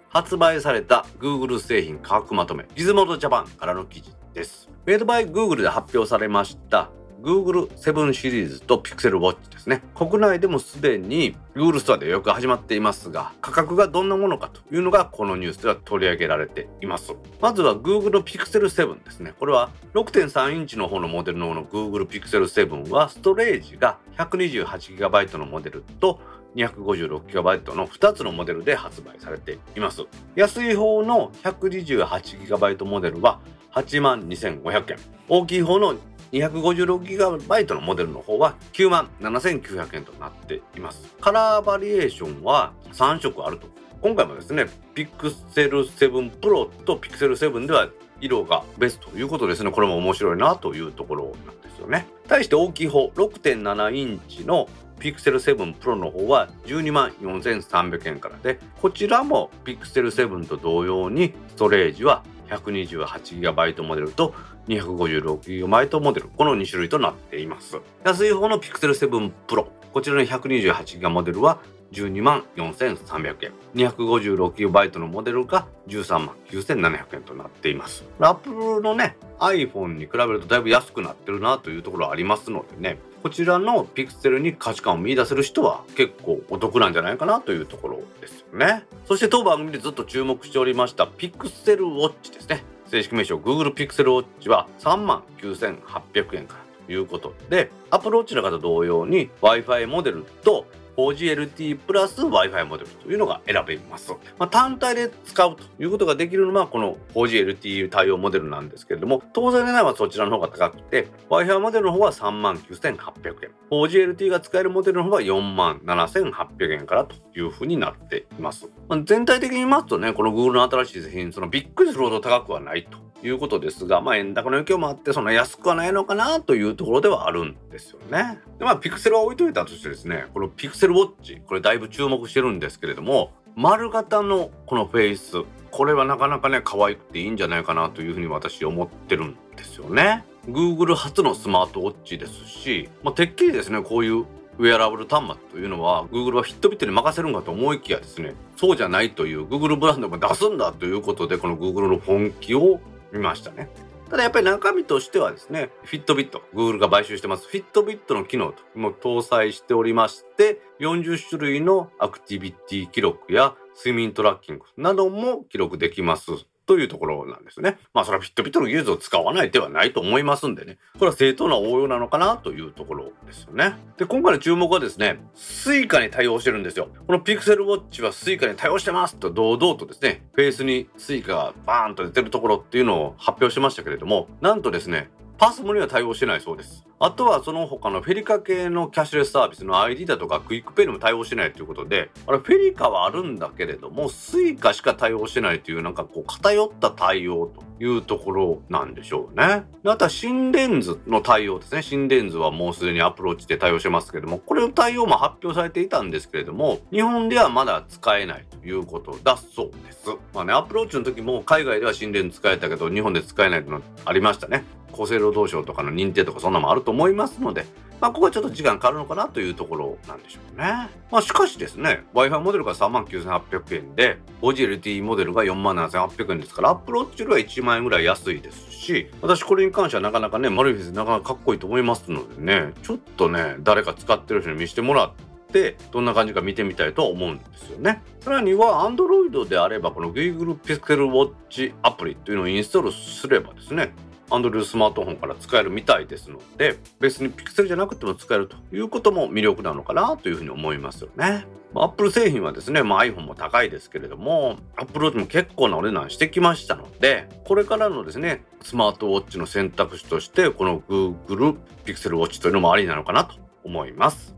発売された Google 製品価格まとめ、ギズモードジャパンからの記事です。メイドバイ Google で発表されました Google 7シリーズと Pixel Watch ですね。国内でもすでに Google ストアでよく始まっていますが、価格がどんなものかというのがこのニュースでは取り上げられています。まずは Google Pixel 7ですね。これは6.3インチの方のモデルの方の Google Pixel 7はストレージが 128GB のモデルと 256GB の2つのモデルで発売されています。安い方の 128GB モデルは8万2500円。大きい方の 256GB のモデルの方は9万7900円となっています。カラーバリエーションは3色あると。今回もですね、Pixel 7 Pro と Pixel 7では色がベストということですね。これも面白いなというところなんですよね。対して大きい方、6.7インチの Pixel 7 Pro の方は12万4300円からで、こちらも Pixel 7と同様にストレージは 128GB モデルと 256GB モデルこの2種類となっています。安い方の Pixel 7 Pro こちらの 128GB モデルは12万4300円。256GB のモデルが13万9700円となっています。アップルのね iPhone に比べるとだいぶ安くなってるなというところありますのでね。こちらのピクセルに価値観を見出せる人は結構お得なんじゃないかなというところですよね。そして当番組でずっと注目しておりましたピクセルウォッチですね。正式名称 Google Pixel Watch は3万9800円からということで Apple Watch の方同様に Wi-Fi モデルと 4GLT プラス Wi-Fi モデルというのが選べます。まあ、単体で使うということができるのはこの 4GLT 対応モデルなんですけれども、当然値段はそちらの方が高くて、Wi-Fi モデルの方は3万9800円。4GLT が使えるモデルの方は4万7800円からというふうになっています。まあ、全体的に言いますとね、この Google の新しい製品、そのびっくりするほど高くはないということですが、まあ、円高の影響もあって、そんな安くはないのかなというところではあるんですよね。で、まあ、ピクセルは置いといたとしてですね、このピクセルウォッチ、これだいぶ注目してるんですけれども、丸型のこのフェイス、これはなかなかね、可愛くていいんじゃないかなというふうに私思ってるんですよね。Google 初のスマートウォッチですし、まあ、てっきりですね、こういうウェアラブル端末というのは Google は Fitbit に任せるんかと思いきやですねそうじゃないという Google ブランドも出すんだということでこの Google の本気を見ましたね。ただやっぱり中身としてはですね、フィットビット、Google が買収してますフィットビットの機能とも搭載しておりまして、40種類のアクティビティ記録や睡眠トラッキングなども記録できます。というところなんですね。まあそれは Fitbit の技術を使わない手はないと思いますんでね。これは正当な応用なのかなというところですよね。で、今回の注目はですね、 Suica に対応してるんですよ。この Pixel Watch は Suica に対応してますと堂々とですね、フェイスに Suica がバーンと出てるところっていうのを発表しましたけれども、なんとですね、 PASMO には対応してないそうです。あとはその他の FeliCa 系のキャッシュレスサービスの ID だとかクイックペイにも対応してないということで、あれ FeliCa はあるんだけれども、 Suica しか対応してないというなんかこう偏った対応というところなんでしょうね。あとは新レンズの対応ですね。新レンズはもうすでにアプローチで対応してますけども、これの対応も発表されていたんですけれども、日本ではまだ使えないということだそうです。まあね、アプローチの時も海外では新レンズ使えたけど、日本で使えないというのありましたね。厚生労働省とかの認定とかそんなのもあると思いますので、まあ、ここはちょっと時間かかるのかなというところなんでしょうね。まあ、しかしですね、Wi-Fi モデルが39,800円で、5GLTE モデルが47,800円ですから、アップローチよりは1万円ぐらい安いですし、私これに関してはなかなかね、マルフィスなかなかかっこいいと思いますのでね、ちょっとね、誰か使ってる人に見せてもらって、どんな感じか見てみたいと思うんですよね。さらには Android であればこの Google Pixel Watch アプリというのをインストールすればですね、アンドロイドスマートフォンから使えるみたいですので別にピクセルじゃなくても使えるということも魅力なのかなというふうに思いますよね。アップル製品はですね、まあ、iPhone も高いですけれども、アップルウォッチも結構なお値段してきましたので、これからのですね、スマートウォッチの選択肢として、この Google Pixel Watch というのもありなのかなと思います。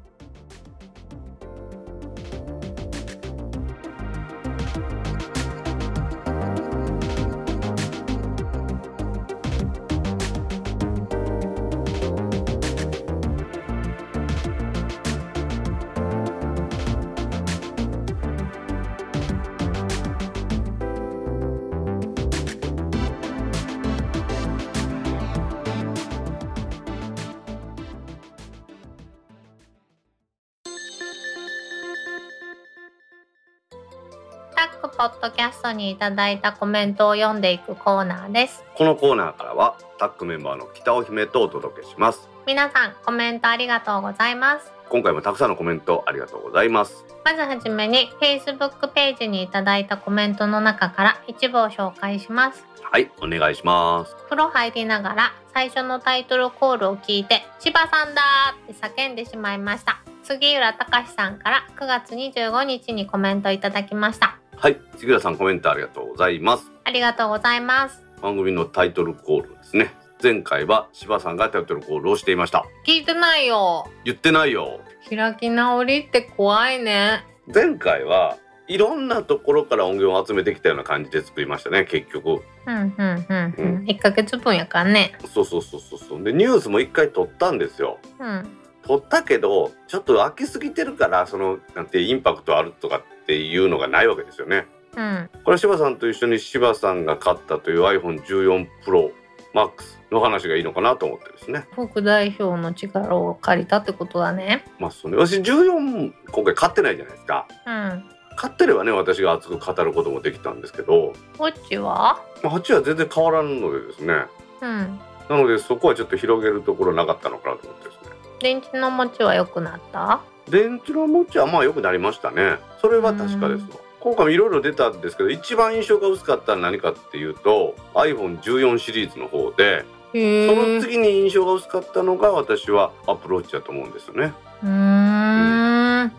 にいただいたコメントを読んでいくコーナーです。このコーナーからはタックメンバーの北尾姫とお届けします。皆さんコメントありがとうございます。今回もたくさんのコメントありがとうございます。まずはじめに Facebook ページにいただいたコメントの中から一部を紹介します。はいお願いします。風呂入りながら最初のタイトルコールを聞いて千葉さんだって叫んでしまいました。杉浦隆さんから9月25日にコメントいただきましたはい。杉浦さんコメントありがとうございます。ありがとうございます。番組のタイトルコールですね。前回は柴さんがタイトルコールをしていました。聞いてないよ。言ってないよ。開き直りって怖いね。前回はいろんなところから音源を集めてきたような感じで作りましたね結局。うんうんうんうん、1ヶ月分やからね。そうそうそうそうでニュースも一回撮ったんですよ。うん。撮ったけどちょっと飽きすぎてるからそのなんてインパクトあるとかっていうのがないわけですよね。うん、これ柴さんと一緒に柴さんが買ったという iPhone14 Pro Max の話がいいのかなと思ってですね。副代表の力を借りたってことだね。まあそうね。私14今回買ってないじゃないですか。うん。買ってればね私が熱く語ることもできたんですけど。こっちは？こっちは全然変わらんのでですね。うん。なのでそこはちょっと広げるところなかったのかなと思ってですね。電池の持ちは良くなった？電池の持ちはまあ良くなりましたね。それは確かです今回もいろいろ出たんですけど一番印象が薄かったのは何かっていうと iPhone14 シリーズの方でその次に印象が薄かったのが私はアプローチだと思うんですよね。うん、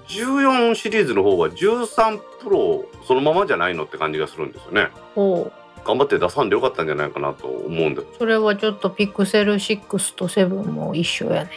14シリーズの方は13プロそのままじゃないのって感じがするんですよね。頑張って出さんでよかったんじゃないかなと思うんで。すそれはちょっとピクセル6と7も一緒やね。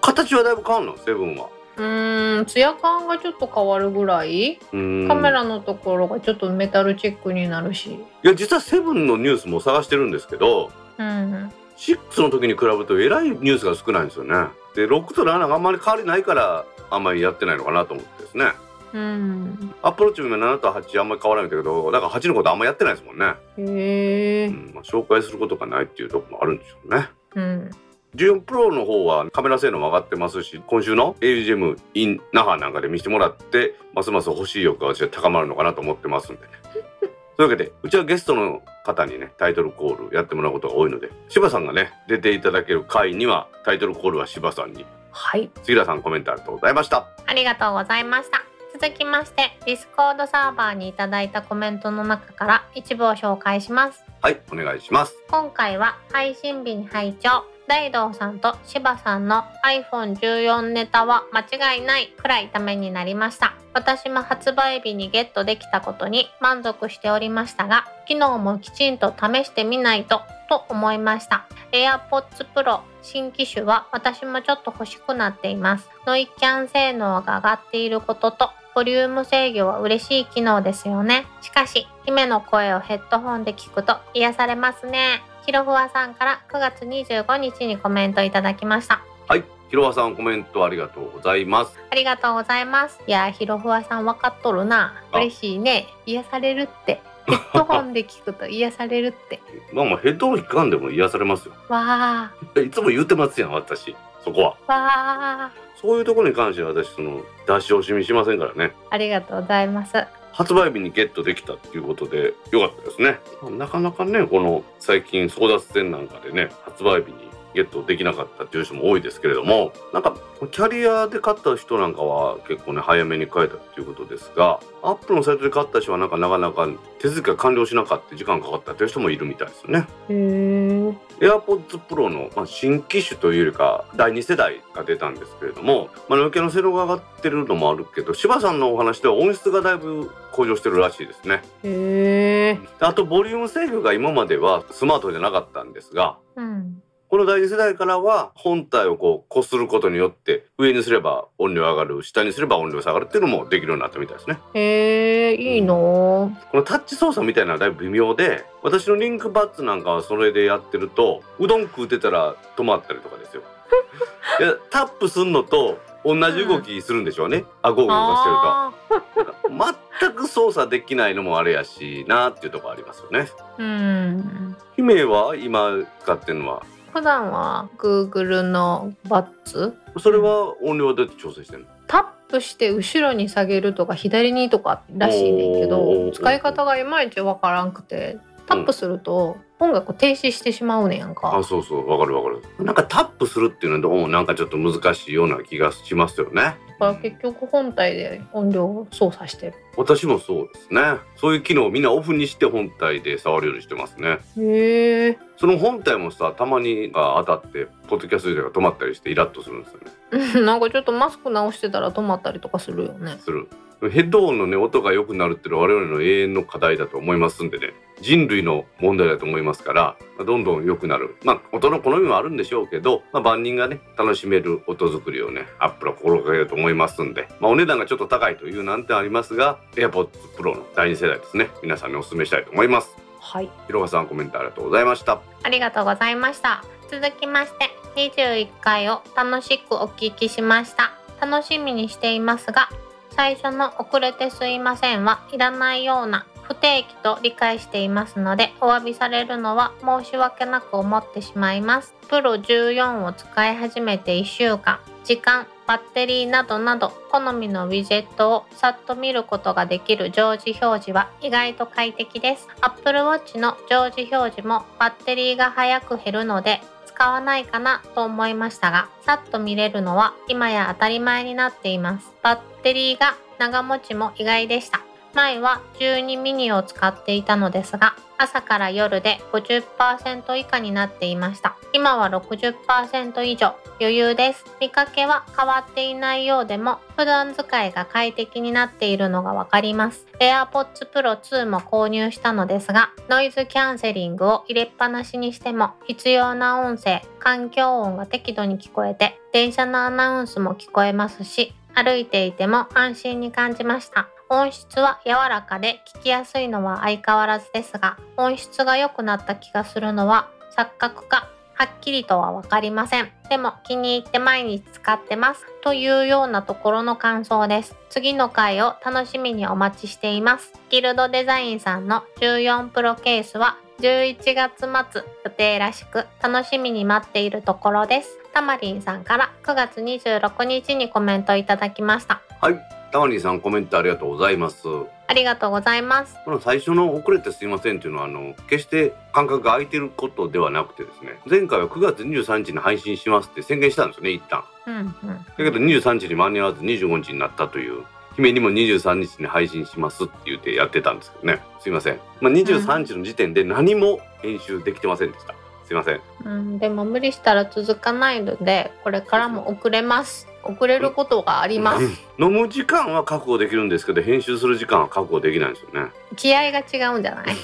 形はだいぶ変わるの？セブンはうんツヤ感がちょっと変わるぐらい。カメラのところがちょっとメタルチックになるし。いや実はセブンのニュースも探してるんですけど、うん、6の時に比べるとえらいニュースが少ないんですよね。で6と7があんまり変わりないからあんまりやってないのかなと思ってですね。うん、アプローチも7と8あんまり変わらないんだけどだから8のことあんまりやってないですもんね。へえ、うんまあ、紹介することがないっていうとこもあるんでしょうね。うん14プロの方はカメラ性能も上がってますし今週の AGM in 那覇なんかで見せてもらってますます欲しい欲が私は高まるのかなと思ってますんでね というわけでうちはゲストの方にねタイトルコールやってもらうことが多いので柴さんがね出ていただける回にはタイトルコールは柴さんにはい。杉田さんコメントありがとうございましたありがとうございました。続きまして、 Discord サーバーにいただいたコメントの中から一部を紹介します。はいお願いします今回は配信日に拝聴大道さんと柴さんの iPhone14 ネタは間違いないくらいためになりました私も発売日にゲットできたことに満足しておりましたが機能もきちんと試してみないとと思いました AirPods Pro 新機種は私もちょっと欲しくなっていますノイキャン性能が上がっていることとボリューム制御は嬉しい機能ですよね。しかし、姫の声をヘッドホンで聞くと癒されますね。ひろふわさんから9月25日にコメントいただきました。はいひろわさんコメントありがとうございますありがとうございます。いやー、ひろふわさん分かっとるな。あ嬉しいね。癒されるって。ヘッドホンで聞くと 癒されるって。まあまあヘッドホン引かんでも癒されますよわいつも言ってますやん私そこはー、わー。そういうところに関しては私その出し惜しみしませんからねありがとうございます。発売日にゲットできたっていうことでよかったですねなかなかねこの最近争奪戦なんかでね発売日にゲットできなかったっていう人も多いですけれどもなんかキャリアで買った人なんかは結構ね早めに買えたっていうことですがアップのサイトで買った人はなんかなかなか手続きが完了しなかった時間かかったっていう人もいるみたいですよねへー。AirPods Pro の、まあ、新機種というよりか第2世代が出たんですけれども、まあ、ノイキャの性能が上がってるのもあるけど柴さんのお話では音質がだいぶ向上してるらしいですねへー。あとボリューム制御が今まではスマートじゃなかったんですがうん。この第2世代からは本体をこうこすることによって上にすれば音量上がる下にすれば音量下がるっていうのもできるようになったみたいですね。へー、いいの？このタッチ操作みたいなのはだいぶ微妙で私のリンクバッツなんかはそれでやってるとうどん食うてたら止まったりとかですよ。いやタップすんのと同じ動きするんでしょうね、顎を動かしてると。あ全く操作できないのもあれやしなっていうところありますよね。ーうん。姫は今使ってるのは普段は Google のバッツ？それは音量で調整してるの？タップして後ろに下げるとか左にとからしいねんけおどー。使い方がいまいちわからんくてタップすると音楽停止してしまうねやんあか。そうそう。わかるわかる。なんかタップするっていうのはどうもなんかちょっと難しいような気がしますよね。だから結局本体で音量を操作してる。私もそうですねそういう機能をみんなオフにして本体で触るようにしてますねへえ。その本体もさたまにあ当たってポッドキャストが止まったりしてイラッとするんですよね なんかちょっとマスク直してたら止まったりとかするよね。するヘッドホンのね音が良くなるっていうのは我々の永遠の課題だと思いますんでね人類の問題だと思いますからまあどんどん良くなるまあ音の好みもあるんでしょうけど、まあ、万人がね楽しめる音作りをねアップルは心がけると思いますんで、まあ、お値段がちょっと高いという難点ありますが AirPods Pro の第2世代ですね皆さんにお勧めしたいと思いますはい。ひろはさんコメントありがとうございましたありがとうございました。続きまして、21回を楽しくお聞きしました。楽しみにしていますが、最初の遅れてすいませんはいらないような不定期と理解していますので、お詫びされるのは申し訳なく思ってしまいます。プロ14を使い始めて1週間、時間、バッテリーなどなど好みのウィジェットをさっと見ることができる常時表示は意外と快適です。Apple Watch の常時表示もバッテリーが早く減るので使わないかなと思いましたが、さっと見れるのは今や当たり前になっています。バッテリーが長持ちも意外でした。前は12ミニを使っていたのですが、朝から夜で50%以下になっていました。今は60%以上余裕です。見かけは変わっていないようでも、普段使いが快適になっているのがわかります。AirPods Pro 2も購入したのですが、ノイズキャンセリングを入れっぱなしにしても、必要な音声、環境音が適度に聞こえて、電車のアナウンスも聞こえますし、歩いていても安心に感じました。音質は柔らかで聞きやすいのは相変わらずですが、音質が良くなった気がするのは錯覚かはっきりとはわかりません。でも気に入って毎日使ってます。というようなところの感想です。次の回を楽しみにお待ちしています。ギルドデザインさんの14プロケースは11月末予定らしく楽しみに待っているところですたまりんさんから9月26日にコメントいただきましたはいタマリンさんコメントありがとうございます。ありがとうございます。この最初の遅れてすいませんっていうのはあの決して間隔が空いてることではなくてですね。前回は9月23日に配信しますって宣言したんですよね一旦。うんうん。だけど23日に間に合わず25日になったという姫にも23日に配信しますって言ってやってたんですけどね。すいません、まあ、23日の時点で何も編集できてませんでした、すいません。うん、でも無理したら続かないのでこれからも遅れます。遅れることがあります。飲む時間は確保できるんですけど編集する時間は確保できないんですよね。気合が違うんじゃない？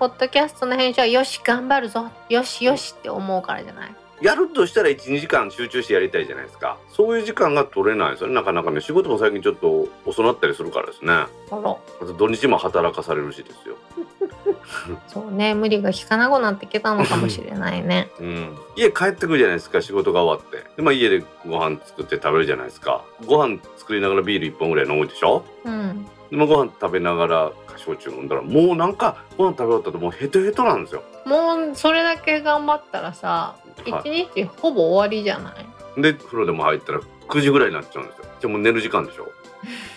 ポッドキャストの編集はよし頑張るぞ。よしよしって思うからじゃない？やるとしたら12時間集中してやりたいじゃないですか。そういう時間が取れないですよね。なかなかね。仕事も最近ちょっと遅なったりするからですね。あと土日も働かされるしですよ。そうね。無理が効かなくなってきたのかもしれないね。うん、家帰ってくるじゃないですか。仕事が終わって。で、まあ、家でご飯作って食べるじゃないですか。ご飯作りながらビール1本ぐらい飲むでしょ？うんでもご飯食べながら焼酎飲んだらもうなんかご飯食べ終わったともうヘトヘトなんですよ。もうそれだけ頑張ったらさ一は日ほぼ終わりじゃない？で風呂でも入ったら9時ぐらいになっちゃうんですよ。じゃあもう寝る時間でしょ？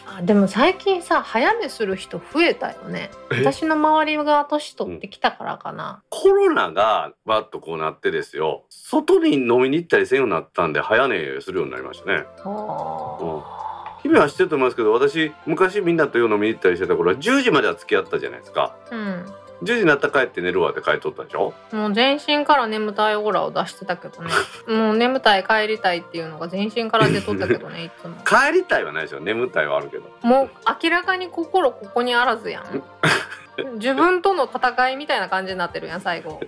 あでも最近さ早寝する人増えたよね。え？私の周りが年取ってきたからかな、コロナがバッとこうなってですよ。外に飲みに行ったりせんようになったんで早寝するようになりましたね。あ姫は知ってると思いますけど私昔みんなと夜飲みに行ったりしてた頃は10時までは付き合ったじゃないですか。ーうん。10時になったら帰って寝るわって帰っとったでしょ？もう全身から眠たいオーラを出してたけどね。もう眠たい帰りたいっていうのが全身から出とったけどね いつも。帰りたいはないですよ眠たいはあるけど。もう明らかに心ここにあらずやん。自分との戦いみたいな感じになってるやん最後。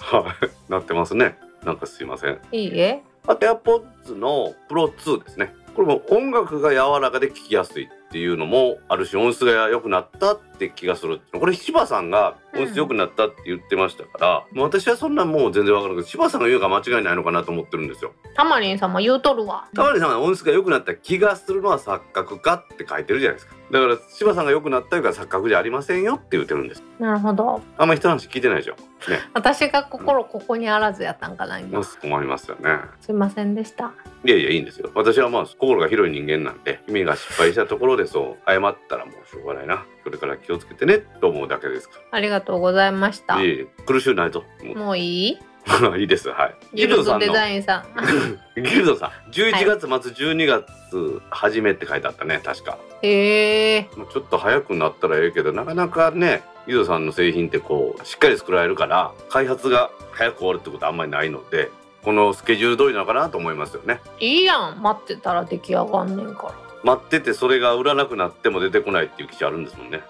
はい。なってますね。なんかすいません。いいえ。あと AirPods の Pro2 ですねこれも音楽が柔らかで聴きやすいっていうのもあるし音質が良くなったって気がするこれ柴さんが音質良くなったって言ってましたから、もう私はそんなもう全然わからない。けど柴さんが言うが間違いないのかなと思ってるんですよ。たまりんさんも言うとるわ。田辺さんが音質が良くなった気がするのは錯覚かって書いてるじゃないですかだから柴さんが良くなったから錯覚じゃありませんよって言ってるんです。なるほど。あんま人の話聞いてないでしょ？ね。私が心ここにあらずやったんかな今。す思いますよね。いませんでした。いやいやいいんですよ。私はまあ心が広い人間なんで君が失敗したところでそう謝ったらもうしょうがないな。それから気をつけてねと思うだけですかありがとうございました。らいえいえ苦しゅうないと。ももういい？う いいです。はい。ギルドデさんの。ザインさん。ギルドさん。11月末12月初めって書いてあったね確か。へえ。もうちょっと早くなったらええけどなかなかねギルドさんの製品ってこうしっかり作られるから開発が早く終わるってことはあんまりないのでこのスケジュール通りなのかなと思いますよね。いいやん。待ってたら出来上がんねんから。待っててそれが売らなくなっても出てこないっていう記事あるんですもんね。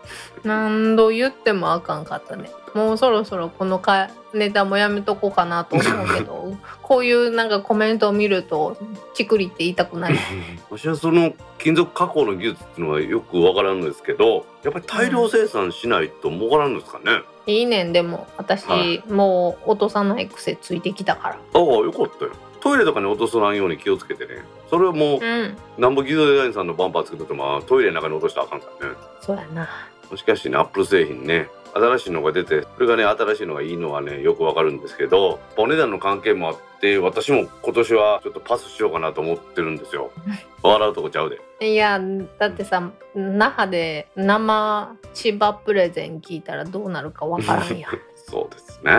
何度言ってもあかんかったねもうそろそろこのかネタもやめとこうかなと思うけどこういうなんかコメントを見るとチクリって言いたくない私はその金属加工の技術っていうのはよくわからんのですけどやっぱり大量生産しないと儲からんのですかね、いいねんでも私、はいもう落とさない癖ついてきたから。ああよかったよ。トイレとかに落とさないように気をつけてね。それはもううん。なんぼギゾデザインさんのバンパー作っててもトイレの中に落としたらあかんからね。そうやな。もしかしてねアップル製品ね新しいのが出てそれがね新しいのがいいのはねよくわかるんですけどお値段の関係もあって私も今年はちょっとパスしようかなと思ってるんですよ。笑うとこちゃうで。いやだってさ那覇で生千葉プレゼン聞いたらどうなるかわからんやん。そうですね。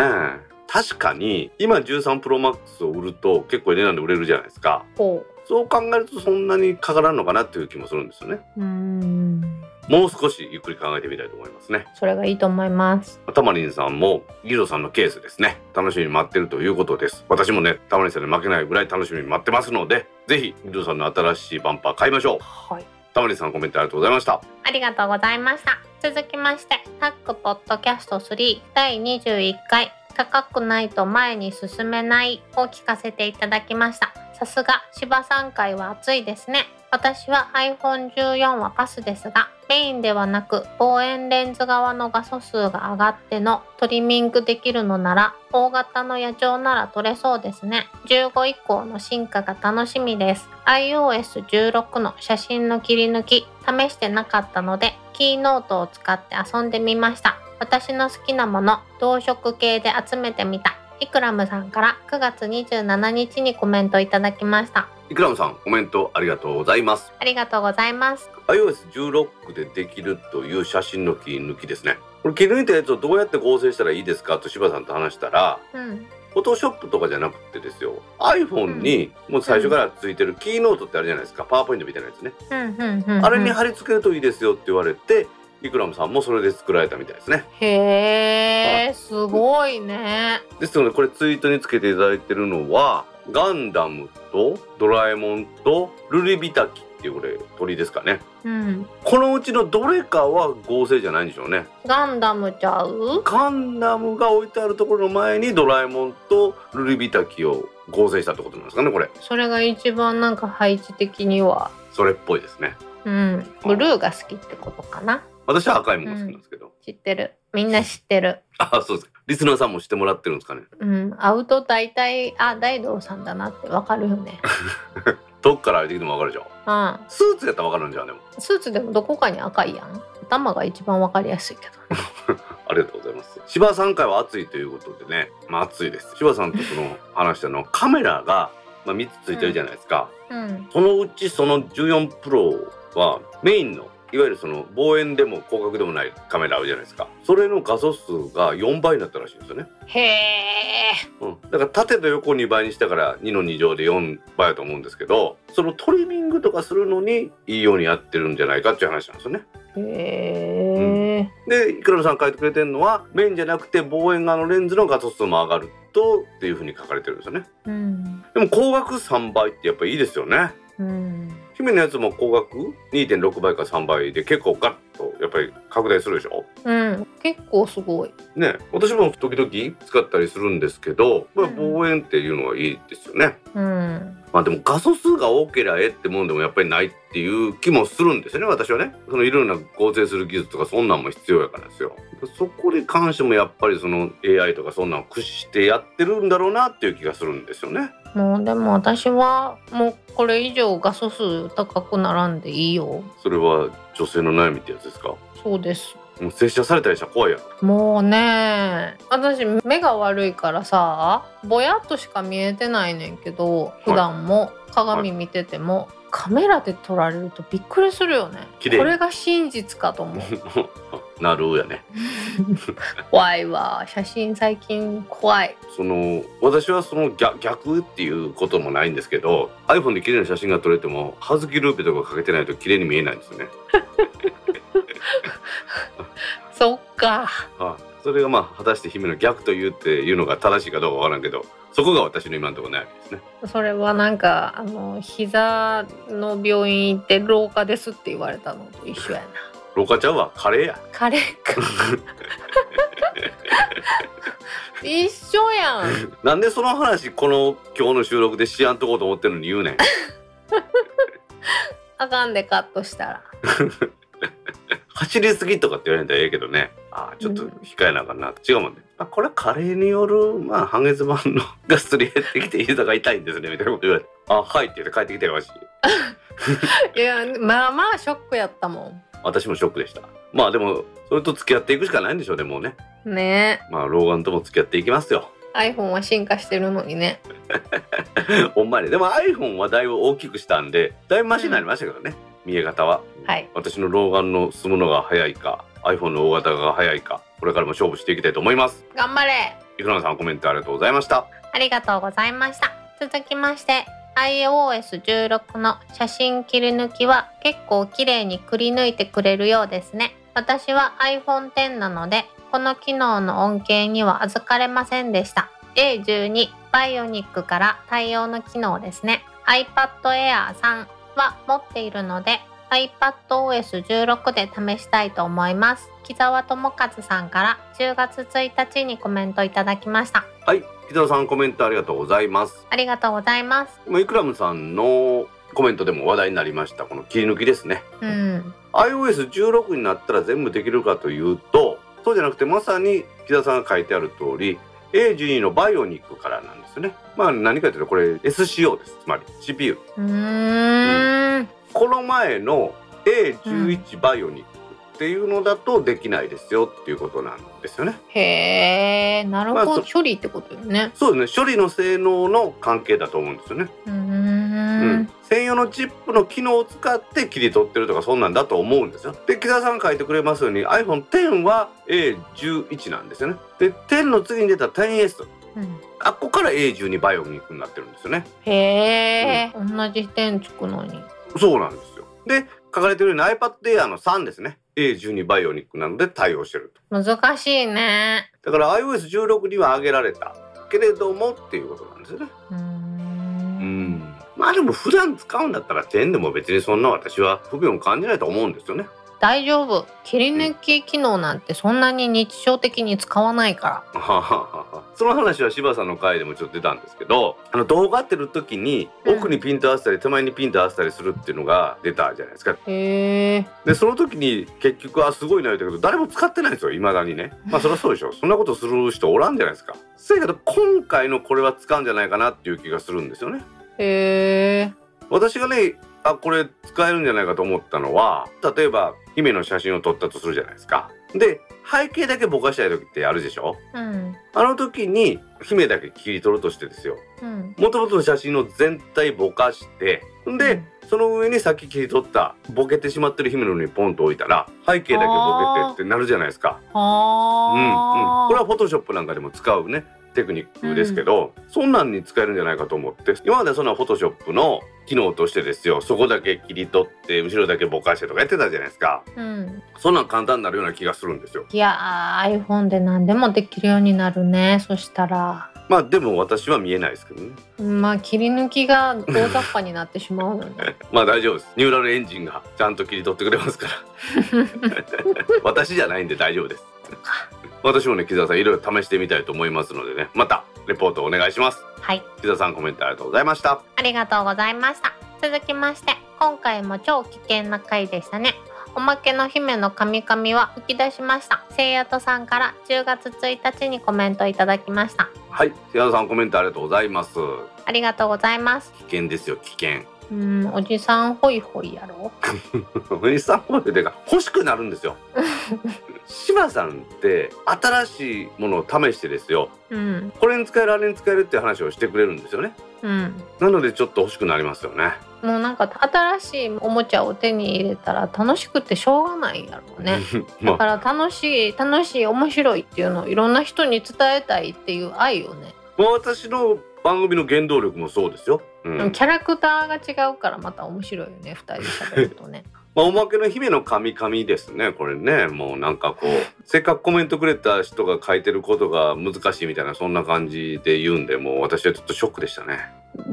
確かに今13プロマックスを売ると結構値段で売れるじゃないですか。ほそう考えるとそんなにかからんのかなっていう気もするんですよね。うんもう少しゆっくり考えてみたいと思いますね。それがいいと思います。たまりんさんもギロさんのケースですね。楽しみに待ってるということです。私もねたまりんさんに負けないぐらい楽しみに待ってますのでぜひギロさんの新しいバンパー買いましょう。はい。たまりんさんコメントありがとうございました。ありがとうございました。続きまして、タックポッドキャスト3第21回、高くないと前に進めないを聞かせていただきました。さすが、芝さん回は熱いですね。私は iPhone14 はパスですが、メインではなく望遠レンズ側の画素数が上がってのトリミングできるのなら、大型の野鳥なら撮れそうですね。15以降の進化が楽しみです。iOS16 の写真の切り抜き、試してなかったので、キーノートを使って遊んでみました。私の好きなもの同色系で集めてみたイクラムさんから9月27日にコメントいただきました。イクラムさんコメントありがとうございます。ありがとうございます。iOS16 でできるという写真の切り抜きですね。これ切り抜いたやつをどうやって合成したらいいですか？と柴さんと話したらうん。フォトショップとかじゃなくてですよ。iPhone にもう最初からついてるキーノートってあるじゃないですか。パワーポイントみたいなやつね、あれに貼り付けるといいですよって言われてイクラムさんもそれで作られたみたいですね。へえすごいね。ですのでこれツイートにつけていただいてるのはガンダムとドラえもんとルリビタキっていうこれ鳥ですかね。うん。このうちのどれかは合成じゃないんでしょうね。ガンダムちゃう？ガンダムが置いてあるところの前にドラえもんとルリビタキを合成したってことなんですかねこれ。それが一番なんか配置的には。それっぽいですね。うん。ブルーが好きってことかな私は赤いものが好きなんですけど、知ってる。みんな知ってる。あそうです。かリスナーさんも知ってもらってるんですかね。うん。会うと大体あ大道さんだなってわかるよね。どっから歩いてきても分かるでしょうん。スーツやったら分かるんじゃんでも。スーツでもどこかに赤いやん。頭が一番わかりやすいけど ありがとうございます。柴さん回は暑いということでね。まあ暑いです。柴さんとその話したのはカメラが、まあ、3つついてるじゃないですか、うん。そのうちその14プロはメインのいわゆるその望遠でも広角でもないカメラあるじゃないですか。それの画素数が4倍になったらしいんですよね、へえうん、だから縦と横2倍にしたから2の2乗で4倍だと思うんですけどそのトリミングとかするのにいいようにやってるんじゃないかっていう話なんですよね。へえでイクラムさん書いてくれてるのはメインじゃなくて望遠側のレンズの画素数も上がるとっていうふうに書かれてるんですよね。うん。でも光学3倍ってやっぱいいですよね。うん姫のやつも光学2.6倍か3倍で結構ガッとやっぱり拡大するでしょ？うん結構すごい。ね私も時々使ったりするんですけど、まあ、うん。望遠っていうのはいいですよね、うんまあでも画素数が多けりゃええってもんでもやっぱりないっていう気もするんですよね私はね。そのいろんな合成する技術とかそんなんも必要やからですよ。そこに関してもやっぱりその AI とかそんなんを駆使してやってるんだろうなっていう気がするんですよね。もうでも私はもうこれ以上画素数高くならんでいいよ。それは女性の悩みってやつですか？そうですもう接写されたりしたら怖いやんもうね。私目が悪いからさぼやっとしか見えてないねんけど普段も鏡見てても、カメラで撮られるとびっくりするよね。綺麗。これが真実かと思う。なるやね。怖いわ。写真最近怖い。その私はその逆逆っていうこともないんですけど iPhone で綺麗な写真が撮れても葉月ルーペとかかけてないと綺麗に見えないんですよね。そっか。はい、それがまあ果たして姫の逆と言うっていうのが正しいかどうかわからんけどそこが私の今のところ悩みですね。それはなんかあの膝の病院行って廊下ですって言われたのと一緒やな。廊下ちゃうわ。カレーや。カレーか。一緒やん。なんでその話この今日の収録でしやんとこうと思ってるのに言うねん。あかんでカットしたら走りすぎとかって言われたらええけどね。ああちょっと控えなあかんな、違うもんね。あこれはカレーによるまあ半月板のがすり減ってきて膝が痛いんですねみたいなこと言われて「あはい」って言って帰ってきたよわし。いやまあまあショックやったも私もショックでした。まあでもそれと付き合っていくしかないんでしょうねもうね。んねまあ老眼とも付き合っていきますよ。iPhone は進化してるのにね ほんまにでも iPhone はだいぶ大きくしたんでだいぶマシになりましたけどね、見え方は。はい。私の老眼の進むのが早いか iPhone の大型が早いかこれからも勝負していきたいと思います。頑張れ。いくらさんコメントありがとうございました。ありがとうございました。続きまして iOS16 の写真切り抜きは結構綺麗にくり抜いてくれるようですね。私は iPhone X なのでこの機能の恩恵には預かれませんでした。A12 バイオニックから対応の機能ですね。iPad Air 3は持っているので iPadOS16 で試したいと思います。木澤智和さんから10月1日にコメントいただきました。はい木澤さんコメントありがとうございます。ありがとうございます。今イクラムさんのコメントでも話題になりました。この切り抜きですね。うん、iOS16 になったら全部できるかというとそうじゃなくてまさに木田さんが書いてある通り A12 のバイオニックからなんですよね。まあ何かというとこれ SCO です。つまり CPU うーん、この前の A11 バイオニックっっていうのだとできないですよっていうことなんですよね。へえなるほど、まあそ処理ってことよね。そうですね。処理の性能の関係だと思うんですよね。うん、専用のチップの機能を使って切り取ってるとかそんなんだと思うんですよ。で木田さん書いてくれますように iPhone10 は A11 なんですよね。で10の次に出た 10S うんあっこから A12 バイオニックになってるんですよね。へえ、同じ点つくのにそうなんですよ。で書かれてるように iPad Air の3ですね A12 バイオニックなので対応してると。難しいねだから iOS16 には上げられたけれどもっていうことなんですよね。うーんうん。まあでも普段使うんだったら10でも別にそんな私は不便を感じないと思うんですよね。大丈夫。切り抜き機能なんてそんなに日常的に使わないかははははその話は柴さんの回でもちょっと出たんですけどあの動画ってる時にうん。奥にピント合わせたり手前にピント合わせたりするっていうのが出たじゃないですか。らへえ。でその時に結局あすごいな言ったけど誰も使ってないんですよいまだにね。まあそりゃそうでしょ。そんなことする人おらんじゃないですか。せやけど今回のこれは使うんじゃないかなっていう気がするんですよね。へえ。私がねあこれ使えるんじゃないかと思ったのは例えば姫の写真を撮ったとするじゃないですか。で背景だけぼかしたい時ってあるでしょ？うん。あの時に姫だけ切り取るとしてですよ。うん。元々の写真の全体ぼかしてんで、うん。その上にさっき切り取ったボケてしまってる姫の上にポンと置いたら背景だけボケてってなるじゃないですか。うんうん、はあ、これはフォトショップなんかでも使うねテクニックですけど、そんなんに使えるんじゃないかと思って今まではそんなフォトショップの機能としてですよそこだけ切り取って後ろだけぼかしてとかやってたじゃないですか。うん、そんなん簡単になるような気がするんですよ。いやー iPhone で何でもできるようになるねそしたら。まあでも私は見えないですけどね。まあ切り抜きが大雑把になってしまうのね。まあ大丈夫です。ニューラルエンジンがちゃんと切り取ってくれますから。私じゃないんで大丈夫です私もね木澤さんいろいろ試してみたいと思いますのでね。またレポートお願いします。はい。木澤さんコメントありがとうございました。ありがとうございました。続きまして今回も超危険な回でしたね。おまけの姫のカミカミは吹き出しました。せいやとさんから10月1日にコメントいただきました。はい。木澤さんコメントありがとうございます。ありがとうございます。危険ですよ危険うんおじさんホイホイやろ？おじさんホイホイが欲しくなるんですよ。柴さんって新しいものを試してですよ。うん。これに使えるあれに使えるって話をしてくれるんですよね。うん。なのでちょっと欲しくなりますよね。もうなんか新しいおもちゃを手に入れたら楽しくてしょうがないやろうね。まだあから楽しい楽しい面白いっていうのをいろんな人に伝えたいっていう愛をね、まあ私の番組の原動力もそうですよ、うん。でもキャラクターが違うからまた面白いよね2人で喋るとね。まあ、おまけの姫の神々ですねこれね。もうなんかこうせっかくコメントくれた人が書いてることが難しいみたいなそんな感じで言うんでもう私はちょっとショックでしたね。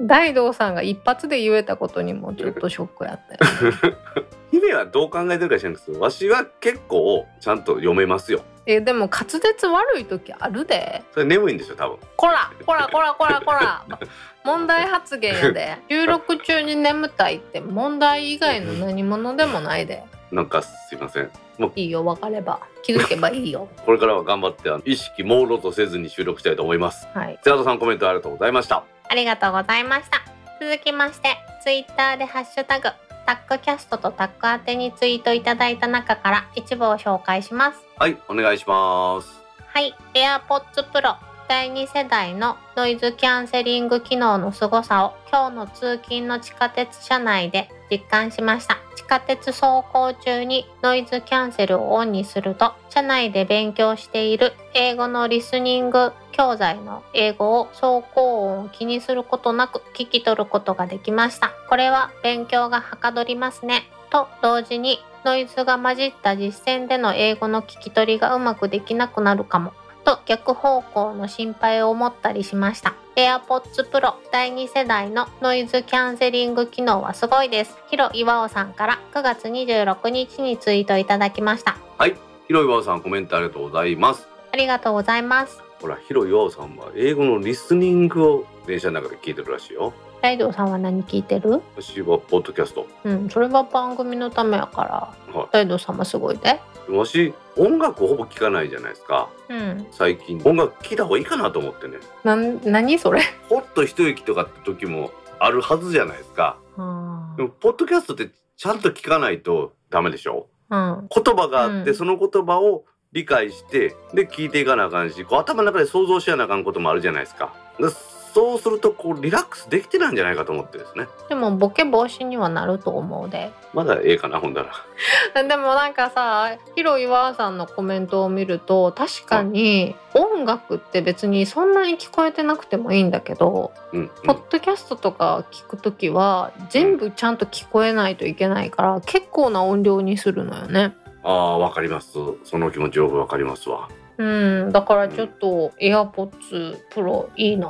大道さんが一発で言えたことにもちょっとショックやったよ、ね、姫はどう考えてるか知らないんですけどわしは結構ちゃんと読めますよ。えでも滑舌悪い時あるで。それ眠いんですよ多分。こらこらこらこらこら。問題発言やで。収録中に眠たいって問題以外の何者でもないで。なんかすいません。もういいよ分かれば。気づけばいいよ。これからは頑張ってあの意識朦朧とせずに収録したいと思います。はい。セアドさんコメントありがとうございました。ありがとうございました。続きましてツイッターでハッシュタグタックキャストとタック宛てにツイートいただいた中から一部を紹介しますはいお願いしますはい、AirPods Pro 第2世代のノイズキャンセリング機能の凄さを今日の通勤の地下鉄車内で実感しました。地下鉄走行中にノイズキャンセルをオンにすると車内で勉強している英語のリスニング教材の英語を走行音を気にすることなく聞き取ることができました。これは勉強がはかどりますね。と同時にノイズが混じった実践での英語の聞き取りがうまくできなくなるかも。と逆方向の心配を持ったりしました。AirPods Pro 第2世代のノイズキャンセリング機能はすごいです。ヒロ岩尾さんから9月26日にツイートいただきました。はい。広岩尾さんコメントありがとうございます。ありがとうございますほら広岩尾さんは英語のリスニングを電車の中で聞いてるらしいよ。ライドさんは何聞いてる？私はポッドキャスト。うんそれは番組のためやから。はライドさんもすごいで。いわし音楽ほぼ聞かないじゃないですか。うん。最近。音楽聞いた方がいいかなと思ってね。なん何それ？ほっと一息とかって時もあるはずじゃないですか。あでもポッドキャストってちゃんと聞かないとダメでしょ。うん。言葉があって、うん。その言葉を理解してで聞いていかなあかんしこう頭の中で想像しやなあかんこともあるじゃないですか。でそうするとこうリラックスできてないんじゃないかと思ってですね。でもボケ防止にはなると思うで。まだええかなほんだら。でもなんかさヒロ岩さんのコメントを見ると確かに音楽って別にそんなに聞こえてなくてもいいんだけど、うん、うん。ポッドキャストとか聞くときは全部ちゃんと聞こえないといけないから結構な音量にするのよね。ああわかります。その気持ちよくわかりますわ。うん、だからちょっと AirPods Pro いいな。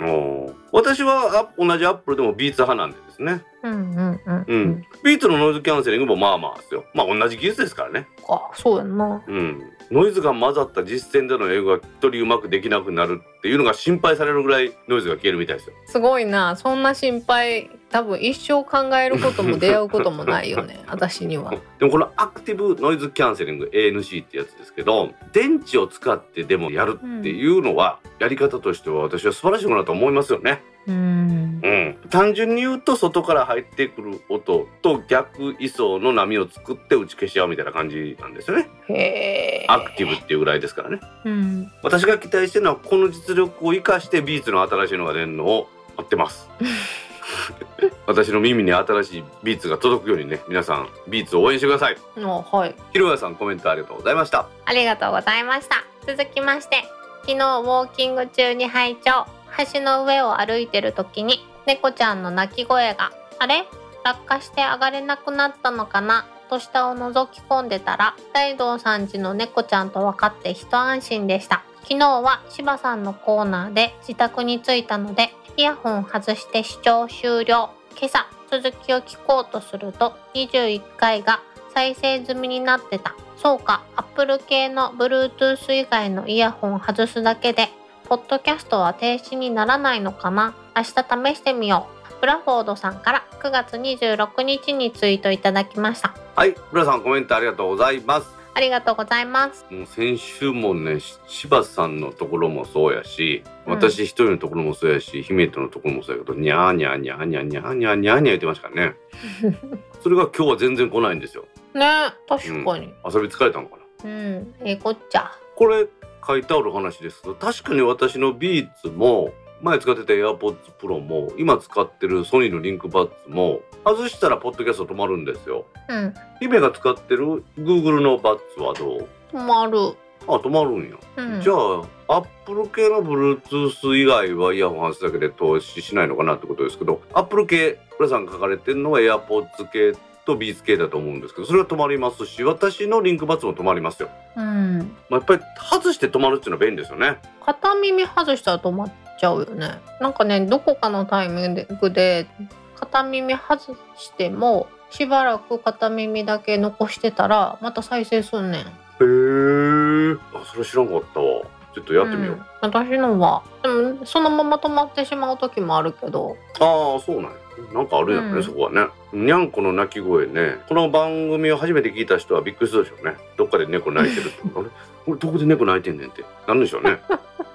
おー。私はあ同じアップルでもビーツ派なんでですね。うんうんうん。うん、ビーツのノイズキャンセリングもまあまあですよ。まあ同じ技術ですからね。あそうやんな。うん、ノイズが混ざった実践での英語が一人うまくできなくなるっていうのが心配されるぐらいノイズが消えるみたいですよ。すごいな。そんな心配多分一生考えることも出会うこともないよね。私には。でもこのアクティブノイズキャンセリング ANC ってやつですけど電池を使ってでもやるっていうのは、やり方としては私は素晴らしいものだと思いますよね。うん。うん、単純に言うと外から入ってくる音と逆位相の波を作って打ち消し合うみたいな感じなんですよね。へえ。アクティブっていうぐらいですからね。うん。私が期待してるのはこの実力を生かしてビーツの新しいのが出るのを待ってます 私の耳に新しいビーツが届くようにね皆さんビーツを応援してくださいあはい。ひろやさんコメントありがとうございましたありがとうございました。続きまして、昨日ウォーキング中に拝聴橋の上を歩いてる時に猫ちゃんの鳴き声が、あれ？落下して上がれなくなったのかな？と下を覗き込んでたら、大道さん家の猫ちゃんと分かって一安心でした。昨日は柴さんのコーナーで自宅に着いたので、イヤホン外して視聴終了。今朝、続きを聞こうとすると、21回が再生済みになってた。そうか、Apple 系の Bluetooth 以外のイヤホン外すだけで、ポッドキャストは停止にならないのかな明日試してみよう。ブラフォードさんから9月26日にツイートいただきました。はい浦さんコメントありがとうございますありがとうございます。もう先週もねし柴さんのところもそうやしうん私一人のところもそうやし、姫とのところもそうやけどニャーニャーニャーニャーニャーニャーニャーニャー言ってましたからねそれが今日は全然来ないんですよね確かに。遊び疲れたのかなうん、ええこっちゃ。これ書いてある話ですけど確かに私のビーツも前使ってた AirPods Pro も今使ってるソニーのリンクバッツも外したらポッドキャスト止まるんですよ。うん、姫が使ってる Google のバッツはどう？止まる。あ止まるんや、うん、じゃあ Apple 系の Bluetooth 以外はイヤホン外すだけで投資しないのかなってことですけど Apple 系浦さんが書かれてるのは AirPods 系とビーツ系だと思うんですけどそれは止まりますし私のリンクバッツも止まりますよ、うん。まあ、やっぱり外して止まるっていうのは便利ですよね。片耳外したら止まっちゃうよね。なんかね、どこかのタイミングで片耳外してもしばらく片耳だけ残してたらまた再生すんねん。へえ。あ、それ知らんかったわ。ちょっとやってみよう。ん私のはでもそのまま止まってしまう時もあるけどああ、そうなんや。なんかあるんやね、うんそこはね。にゃんこの鳴き声ね。この番組を初めて聞いた人はびっくりするでしょうね。どっかで猫鳴いてるって。これどこで猫鳴いてんねんって。なんでしょうね。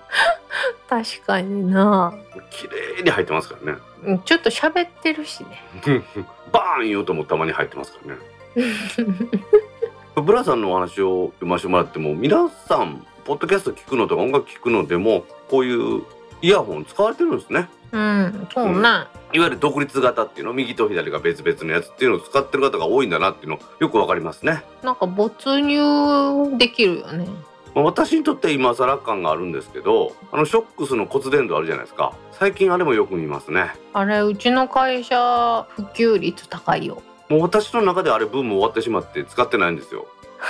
確かにな綺麗に入ってますからね。うんちょっと喋ってるしね バーン言うともたまに入ってますからね。ブラさんのお話を読ませてもらっても、皆さん、ポッドキャスト聞くのとか音楽聞くのでも、こういうイヤホン使われてるんですね。うんそうね、いわゆる独立型っていうの右と左が別々のやつっていうのを使ってる方が多いんだなっていうのよくわかりますね。なんか没入できるよねまあ私にとっては今更感があるんですけどあのショックスの骨伝導あるじゃないですか。最近あれもよく見ますね。あれうちの会社普及率高いよ。もう私の中であれブーム終わってしまって使ってないんですよ。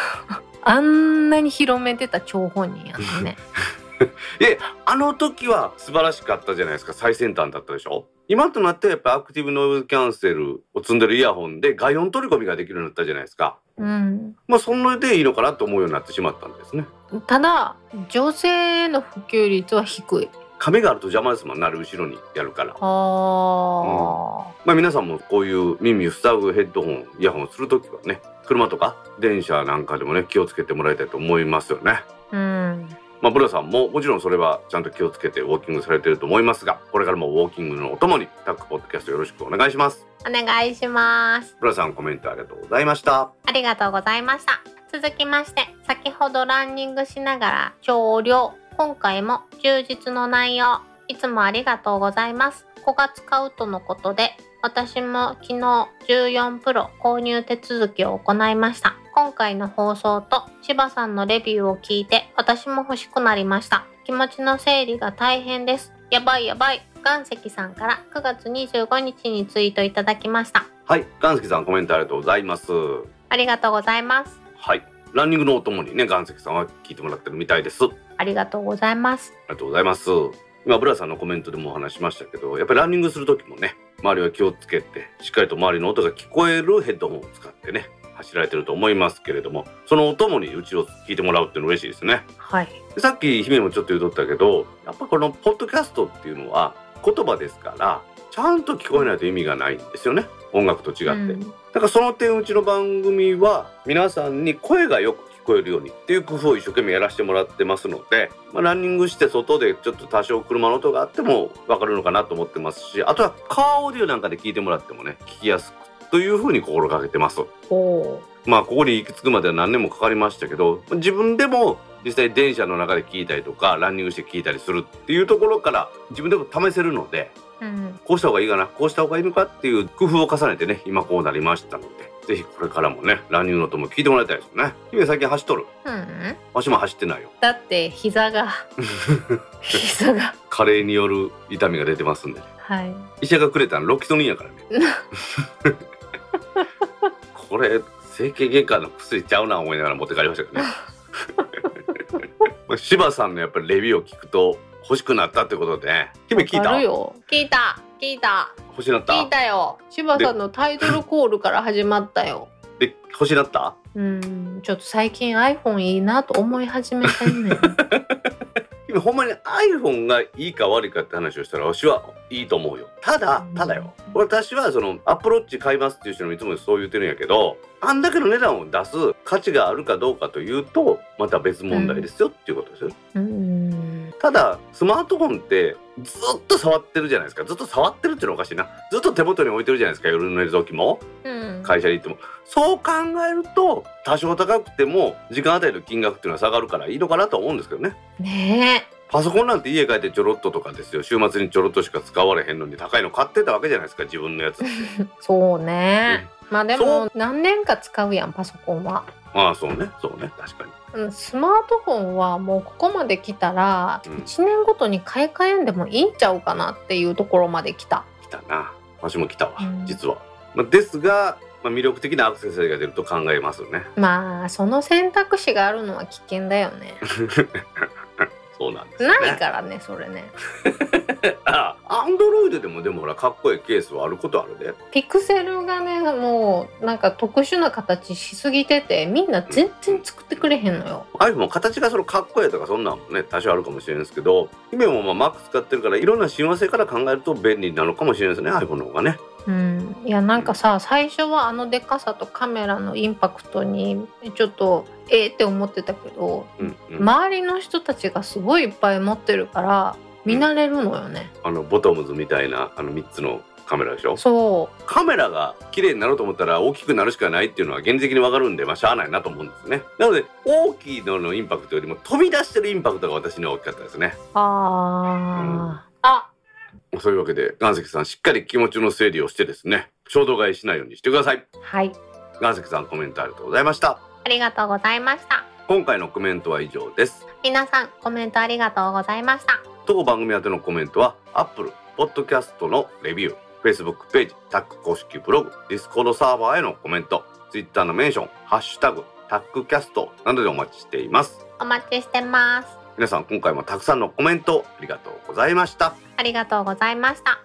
あんなに広めてた張本人やったね。であの時は素晴らしかったじゃないですか。最先端だったでしょ。今となってはやっぱアクティブノイズキャンセルを積んでるイヤホンで外音取り込みができるようになったじゃないですか。うん。まあそんなでいいのかなと思うようになってしまったんですねただ女性の普及率は低い。髪があると邪魔ですもんなる後ろにやるから。あー、まあ皆さんもこういう耳塞ぐヘッドホンイヤホンをするときはね車とか電車なんかでもね気をつけてもらいたいと思いますよね。うん。まあ、ブラさんももちろんそれはちゃんと気をつけてウォーキングされてると思いますがこれからもウォーキングのお供にタックポッドキャストよろしくお願いします。お願いします。ブラさんコメントありがとうございました。ありがとうございました続きまして先ほどランニングしながら少量。今回も充実の内容。いつもありがとうございます。5月買うとのことで私も昨日14プロ購入手続きを行いました。今回の放送と柴さんのレビューを聞いて私も欲しくなりました。気持ちの整理が大変です。やばいやばい。岩石さんから9月25日にツイートいただきました。はい岩石さんコメントありがとうございます。ありがとうございますはい。ランニングのお供にね岩石さんは聞いてもらってるみたいです。ありがとうございます。ありがとうございます。今ブラさんのコメントでもお話しましたけどやっぱりランニングする時もね周りは気をつけてしっかりと周りの音が聞こえるヘッドホンを使ってね走られてると思いますけれどもそのお供にうちを聞いてもらうっていうの嬉しいですね。はい。さっき姫もちょっと言うとったけどやっぱこのポッドキャストっていうのは言葉ですからちゃんと聞こえないと意味がないんですよね。音楽と違って、うんだからその点うちの番組は皆さんに声がよく聞こえるようにっていう工夫を一生懸命やらせてもらってますので、まあ、ランニングして外でちょっと多少車の音があっても分かるのかなと思ってますしあとはカーオーディオなんかで聞いてもらってもね聞きやすくというふうに心がけてます。まあここに行き着くまでは何年もかかりましたけど自分でも実際電車の中で聞いたりとかランニングして聞いたりするっていうところから自分でも試せるのでうん。こうした方がいいかなこうした方がいいのかっていう工夫を重ねてね今こうなりましたのでぜひこれからもねランニングの音も聞いてもらいたいですよね。姫最近走っとる？うん。わしも走ってないよ。だって膝が。膝が。加齢による痛みが出てますんではい。医者がくれたのロキソニンやからね。これ整形外科の薬ちゃうな思いながら持って帰りましたけどね。まあ柴さんのやっぱりレビューを聞くと欲しくなったってことで姫聞いた？聞いた。聞いた。欲しなった？聞いたよ。柴さんのタイトルコールから始まったよ。で欲しなった？うんちょっと最近 iPhone いいなと思い始めてんね。ん今ほんまに iPhone がいいか悪いかって話をしたら私はいいと思うよ。ただただよ。私はそのアプローチ買いますっていう人もいつもそう言ってるんやけどあんだけの値段を出す価値があるかどうかというとまた別問題ですよっていうことですよ、うんただスマートフォンってずっと触ってるじゃないですか。ずっと触ってるっていうのはおかしいな。ずっと手元に置いてるじゃないですか。夜の寝る時も。うん。会社に行っても。そう考えると多少高くても時間あたりの金額っていうのは下がるからいいのかなと思うんですけどね。ねパソコンなんて家帰ってちょろっととかですよ。週末にちょろっとしか使われへんのに高いの買ってたわけじゃないですか。自分のやつ そうね、まあでそも何年か使うやんパソコンはああそうね。そうね。確かに。うんスマートフォンはもうここまで来たらうん。1年ごとに買い替えんでもいいんちゃうかなっていうところまで来た。来たな。私も来たわ、うん。実は、まあ、ですが、まあ、魅力的なアクセサリーが出ると考えますよね。まあその選択肢があるのは危険だよね そうなんですよね。ないからねそれね。あアンドロイドでもでもほらかっこいいケースはあることあるで。ピクセルがねもうなんか特殊な形しすぎててみんな全然作ってくれへんのよ。iPhone も形がそのかっこいいとかそんなんもね多少あるかもしれないですけど姫もまあ Mac 使ってるからいろんな親和性から考えると便利なのかもしれないですね iPhone の方がね。うん。いやなんかさ最初はあのでかさとカメラのインパクトにちょっとえーって思ってたけどうん、うん。周りの人たちがすごいいっぱい持ってるから見慣れるのよね、あのボトムズみたいなあの3つのカメラでしょ？そカメラが綺麗になろうと思ったら大きくなるしかないっていうのは現実的にわかるんでまあしゃあないなと思うんですね。なので大きいののインパクトよりも飛び出してるインパクトが私には大きかったですね。うあ。ー、あそういうわけで岩石さんしっかり気持ちの整理をしてですね衝動買いしないようにしてください。はい。岩石さんコメントありがとうございましたありがとうございました。今回のコメントは以上です。皆さんコメントありがとうございました。当番組宛てのコメントは Apple Podcast のレビュー Facebook ページタック公式ブログ Discord サーバーへのコメント Twitter のメンションハッシュタグタックキャストなどでお待ちしています。お待ちしてます。皆さん今回もたくさんのコメントありがとうございました。ありがとうございました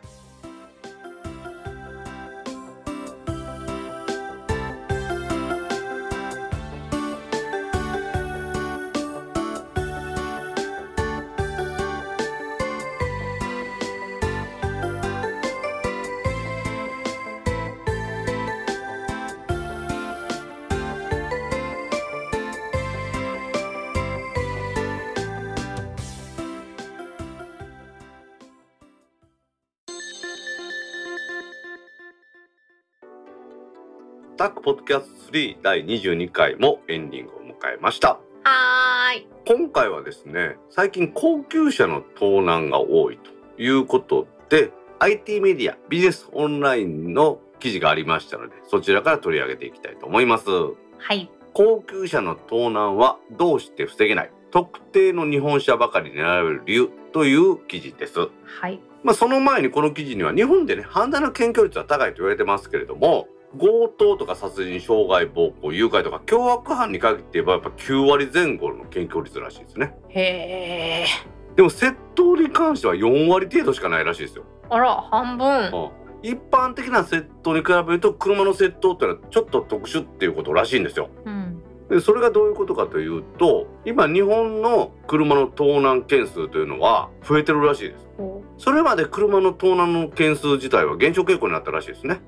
タックポッドキャスト3第22回もエンディングを迎えましたはーい。今回はですね最近高級車の盗難が多いということで IT メディアビジネスオンラインの記事がありましたのでそちらから取り上げていきたいと思いますはい。高級車の盗難はどうして防げない特定の日本車ばかりに並べる理由という記事ですはい。まあ、その前にこの記事には日本でね犯罪の検挙率は高いと言われてますけれども強盗とか殺人傷害暴行誘拐とか凶悪犯に限って言えばやっぱ9割前後の検挙率らしいですねへえ。でも窃盗に関しては4割程度しかないらしいですよ、あら、半分。うん一般的な窃盗に比べると車の窃盗ってのはちょっと特殊っていうことらしいんですようん。でそれがどういうことかというと今日本の車の盗難件数というのは増えてるらしいです。ほそれまで車の盗難の件数自体は減少傾向になったらしいですね。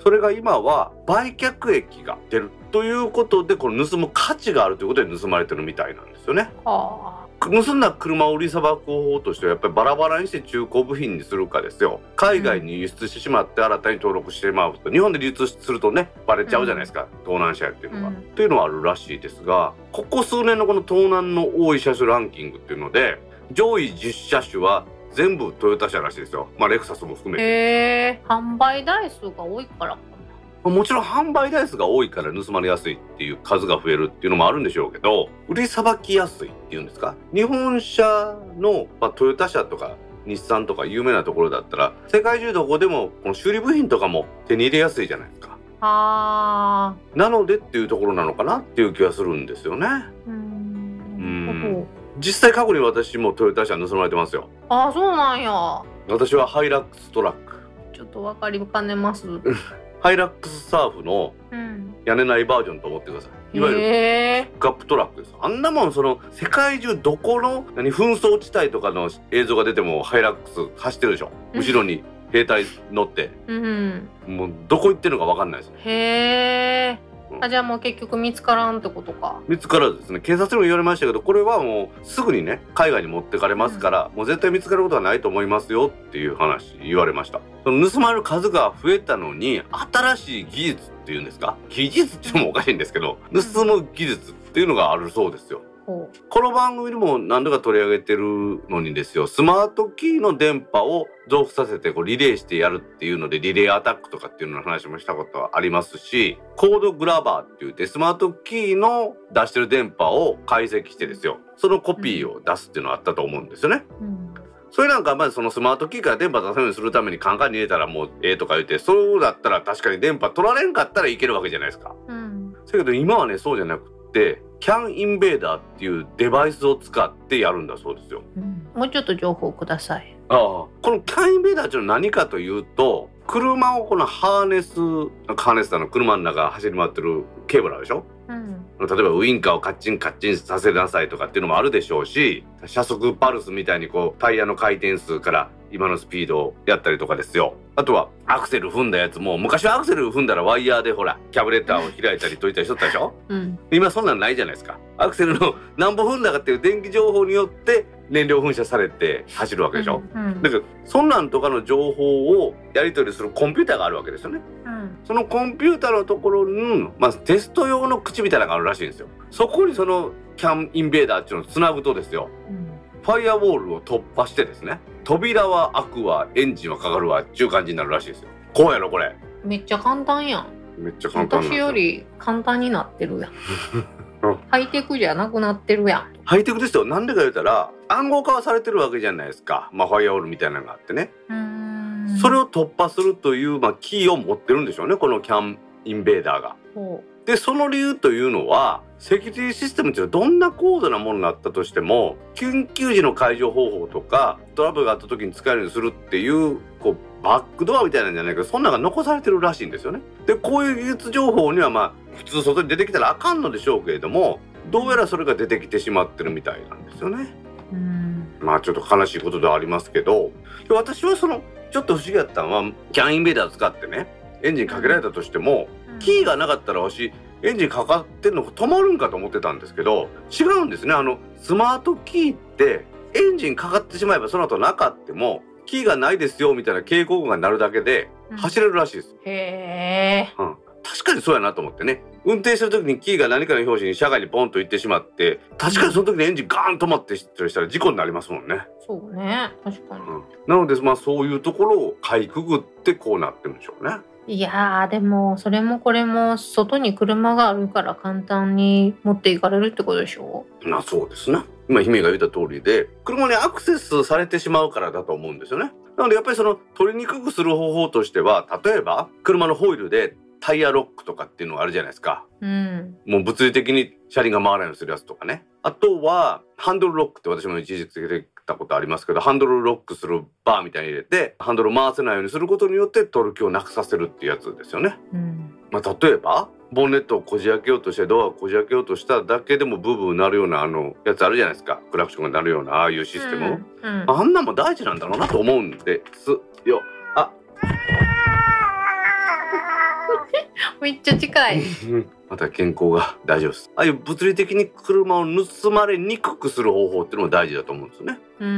それが今は売却益が出るということでこの盗む価値があるということで盗まれてるみたいなんですよね。は盗んだ車を売りさばく方法としてはやっぱりバラバラにして中古部品にするかですよ。海外に輸出してしまって新たに登録してしまうと日本で流通するとねバレちゃうじゃないですか、盗難車やっていうのが、うん。というのはあるらしいですがここ数年のこの盗難の多い車種ランキングっていうので上位10車種は全部トヨタ車らしいですよ。まあレクサスも含あ。めて。販売台数が多いからかもちろん販売台数が多いから盗まれやすいっていう数が増えるっていうのもあるんでしょうけど売りさばきやすいっていうんですか？日本車の、まあ、トヨタ車とか日産とか有名なところだったら世界中どこでもこの修理部品とかも手に入れやすいじゃないですかな。はあ。なのでっていうところなのかなっていう気がするんですよねうん実際過去に私もトヨタ車盗まれてますよどあ、そうなんや。私はハイラックストラックちょっとわかりかねます。ハイラックスサーフのうん。屋根ないバージョンと思ってくださいいわゆる。ピックアップトラックですあんなもんその世界中どこの何紛争地帯とかの映像が出てもハイラックス走ってるでしょうん後ろに兵隊乗ってうん。もうどこ行ってるのか分かんないですへえ。あ、じゃあもう結局見つからんってことか。見つからずですね。警察にも言われましたけどこれはもうすぐにね海外に持ってかれますから、もう絶対見つかることはないと思いますよっていう話言われました。その盗まれる数が増えたのに新しい技術っていうんですか？技術っていうのもおかしいんですけど盗む技術っていうのがあるそうですよ。ほこの番組にも何度か取り上げてるのにですよスマートキーの電波を増幅させてこうリレーしてやるっていうのでリレーアタックとかっていうのの話もしたことはありますしコードグラバーって言ってスマートキーの出してる電波を解析してですよそのコピーを出すっていうのはあったと思うんですよね。う。うん。それなんかまずそのスマートキーから電波出せるようにするためにカンカンに入れたらもうええとか言ってそうだったら確かに電波取られんかったらいけるわけじゃないですか。うん。だけど今はねそうじゃなくってキャンインベーダーっていうデバイスを使ってやるんだそうですよ。うん。もうちょっと情報ください。ああこのキャンインベーダーっていうのは何かというと車をこのハーネスハーネスだの車の中走り回ってるケーブルあるでしょ？うん。例えばウインカーをカッチンカッチンさせなさいとかっていうのもあるでしょうし車速パルスみたいにこうタイヤの回転数から今のスピードをやったりとかですよあとはアクセル踏んだやつも昔はアクセル踏んだらワイヤーでほらキャブレッターを開いたり解いたりしとったでしょ？うん。今そんなんないじゃないですかアクセルの 何歩踏んだかっていう電気情報によって燃料噴射されて走るわけでしょ、うん。だからそんなんとかの情報をやり取りするコンピューターがあるわけですよねうん。そのコンピューターのところに、まあ、テスト用の口みたいなのがあるらしいんですよそこにそのキャンインベーダーっていうのをつなぐとですようん。ファイアウォールを突破してですね扉は開くわエンジンはかかるわっていう感じになるらしいですよこうやろこれめっちゃ簡単やん。めっちゃ簡単私より簡単になってるやんうん。ハイテクじゃなくなってるやん。ハイテクですよなんでか言うたら暗号化はされてるわけじゃないですかまあファイアウォールみたいなのがあってね。それを突破するという、まあ、キーを持ってるんでしょうねこのキャンインベーダーが。ほでその理由というのはセキュリティシステムっていうのはどんな高度なものになったとしても緊急時の解除方法とかトラブルがあった時に使えるようにするっていうこうバックドアみたいなんじゃないけどそんなのが残されてるらしいんですよね。でこういう技術情報にはまあ普通外に出てきたらあかんのでしょうけれどもどうやらそれが出てきてしまってるみたいなんですよね。まあちょっと悲しいことではありますけどで私はそのちょっと不思議だったのはキャンインベーダー使ってねエンジンかけられたとしてもキーがなかったらわしエンジンかかってんの止まるんかと思ってたんですけど違うんですね。あのスマートキーってエンジンかかってしまえばその後なかってもキーがないですよみたいな警告が鳴るだけでうん。走れるらしいです、へえ。確かにそうやなと思ってね。運転してる時にキーが何かの拍子に車外にポンと行ってしまって確かにその時にエンジンガーン止まってしたら事故になりますもんね、そうね。確かに、うん、なのでまあそういうところをかいくぐってこうなってるんでしょうねいやーでもそれもこれも外に車があるから簡単に持っていかれるってことでしょ？まあそうですね今姫が言った通りで車にアクセスされてしまうからだと思うんですよねなのでやっぱりその取りにくくする方法としては例えば車のホイールでタイヤロックとかっていうのがあるじゃないですか。うん。もう物理的に車輪が回らないようにするやつとかね。あとは、ハンドルロックって私も一時つけてたことありますけど、ハンドルロックするバーみたいに入れて、ハンドル回せないようにすることによってトルキをなくさせるっていうやつですよね。うん。まあ、例えば、ボンネットをこじ開けようとしてドアをこじ開けようとしただけでもブーブーなるようなあのやつあるじゃないですかクラクションが鳴るようなああいうシステム、うん。あんなんも大事なんだろうなと思うんですよ。あ めっちゃ近い。また健康が大丈夫です。ああいう物理的に車を盗まれにくくする方法っていうのも大事だと思うんですよね。うん。う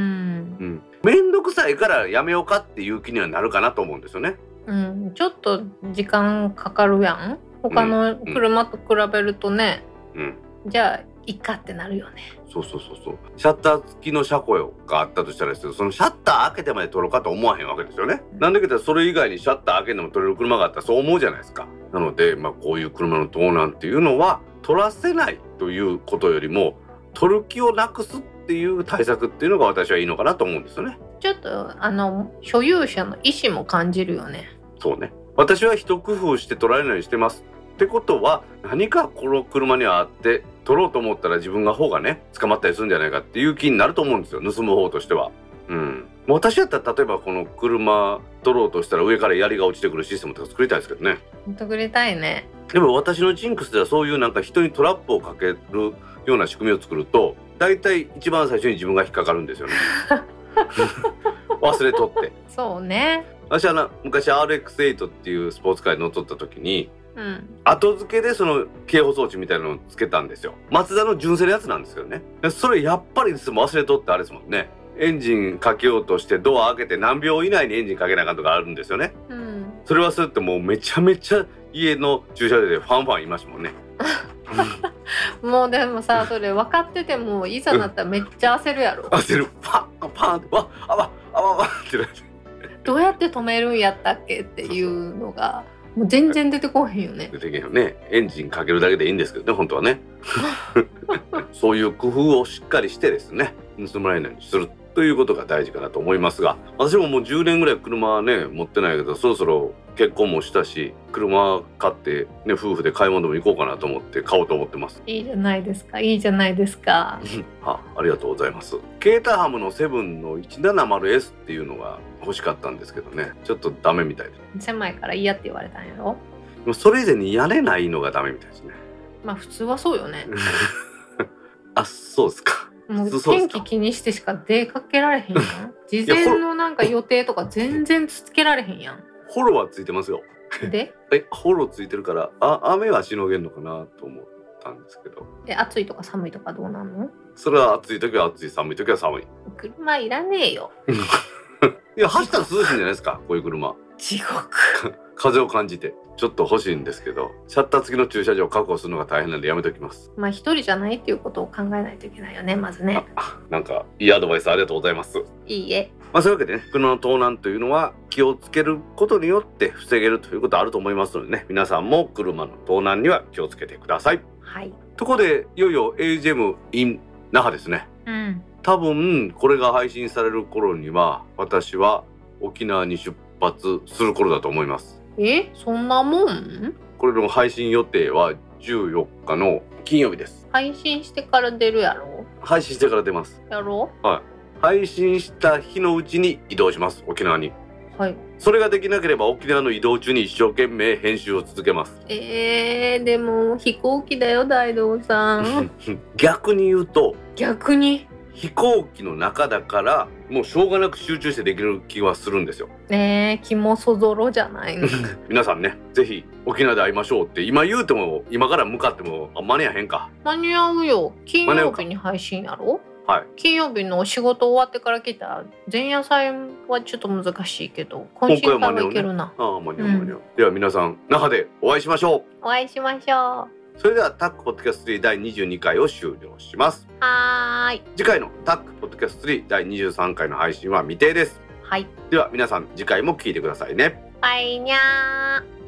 ん。めくさいからやめようかっていう気にはなるかなと思うんですよね。うん。ちょっと時間かかるやん。他の車と比べるとね。うん。じゃあ、いいかってなるよね。そうそうそうそう。シャッター付きの車庫があったとしたらですけど、そのシャッター開けてまで撮ろうかと思わへんわけですよね。なんだけど、それ以外にシャッター開けても撮れる車があったらそう思うじゃないですか。なので、まあこういう車の盗難っていうのは、撮らせないということよりも、撮る気をなくすっていう対策っていうのが私はいいのかなと思うんですよね。ちょっと、あの、所有者の意思も感じるよね。そうね。私は一工夫して取られないようにしてます。ってことは何かこの車にあって取ろうと思ったら自分が方がね捕まったりするんじゃないかっていう気になると思うんですよ盗む方としては。うん、私やったら例えばこの車取ろうとしたら上から槍が落ちてくるシステムとか作りたいですけどね。ほんとくれたいね。でも私のジンクスではそういうなんか人にトラップをかけるような仕組みを作ると大体一番最初に自分が引っかかるんですよね。忘れとって。そうね。私はな昔 RX8 っていうスポーツカーに乗っ取った時にうん。後付けでその警報装置みたいなのをつけたんですよ。マツダの純正のやつなんですけどね。でそれやっぱり忘れとってあれですもんね。エンジンかけようとしてドア開けて何秒以内にエンジンかけなあかんとかあるんですよね。うん。それ忘れてもうめちゃめちゃ家の駐車場でファンファンいましたもんね。もうでもさ、それ分かってても、いざなったらめっちゃ焦るやろ。焦るパンパンってわあわあわあわってなってどうやって止めるんやったっけっていうのが、もう全然出てこへんよね。出てけんよね。エンジンかけるだけでいいんですけどね本当はね。そういう工夫をしっかりしてですね盗まれないようにするということが大事かなと思いますが私ももう10年ぐらい車はね持ってないけどそろそろ結婚もしたし車買って、ね、夫婦で買い物でも行こうかなと思って買おうと思ってます。いいじゃないですか、いいじゃないですか。あありがとうございます。ケータハムのセブンの 170S っていうのが欲しかったんですけどねちょっとダメみたいで狭いから嫌って言われたんやろ？でもそれ以前に屋根ないのがダメみたいですね。まあ普通はそうよね。あそうですか。もう天気気にしてしか出かけられへんやん。事前のなんか予定とか全然つけられへんやフォローはついてますよ。ん。で、え、フォローついてるから、あ、雨はしのげんのかなと思ったんですけど。え暑いとか寒いとかどうなんの？それは暑い時は暑い、寒い時は寒い。車いらねえよ。いや、走ったら涼しいんじゃないですか、こういう車。地獄。風を感じて。ちょっと欲しいんですけど、シャッター付きの駐車場を確保するのが大変なんでやめときます。まあ一人じゃないっていうことを考えないといけないよね、まずね。あ、なんか、いいアドバイスありがとうございます。いいえ。まあ、そういうわけでね、車の盗難というのは気をつけることによって防げるということあると思いますのでね、皆さんも車の盗難には気をつけてください。はい。ところで、いよいよ AGM in 那覇ですね。うん。多分これが配信される頃には私は沖縄に出発する頃だと思います。え？そんなもん？これの配信予定は14日の金曜日です。配信してから出るやろ？配信してから出ます。やろ？配信した日のうちに移動します沖縄に。はい。それができなければ沖縄の移動中に一生懸命編集を続けます。えー、でも飛行機だよ、大道さん。逆に言うと逆に？飛行機の中だからもうしょうがなく集中してできる気はするんですよ。ねえ、気もそぞろじゃないの。皆さんねぜひ沖縄で会いましょうって今言うても今から向かってもあ間に合わへんか。間に合うよ。金曜日に配信やろ？はい。金曜日のお仕事終わってから来た前夜祭はちょっと難しいけど懇親会はいけるな、ああ間に合う間に合う、では皆さん那覇でお会いしましょお会いしましょうそれではタックポッドキャスト3第22回を終了します。うはーい。次回のタックポッドキャスト3第23回の配信は未定です。はい。では皆さん次回も聞いてくださいね。バイニャー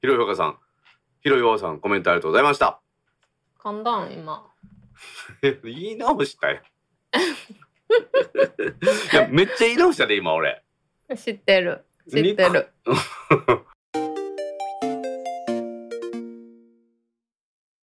ひろひょかさん。ひろひょかさんコメントありがとうございました。噛んだん今。言い直したよ。いやめっちゃ言い直したで今俺。知ってる。知ってる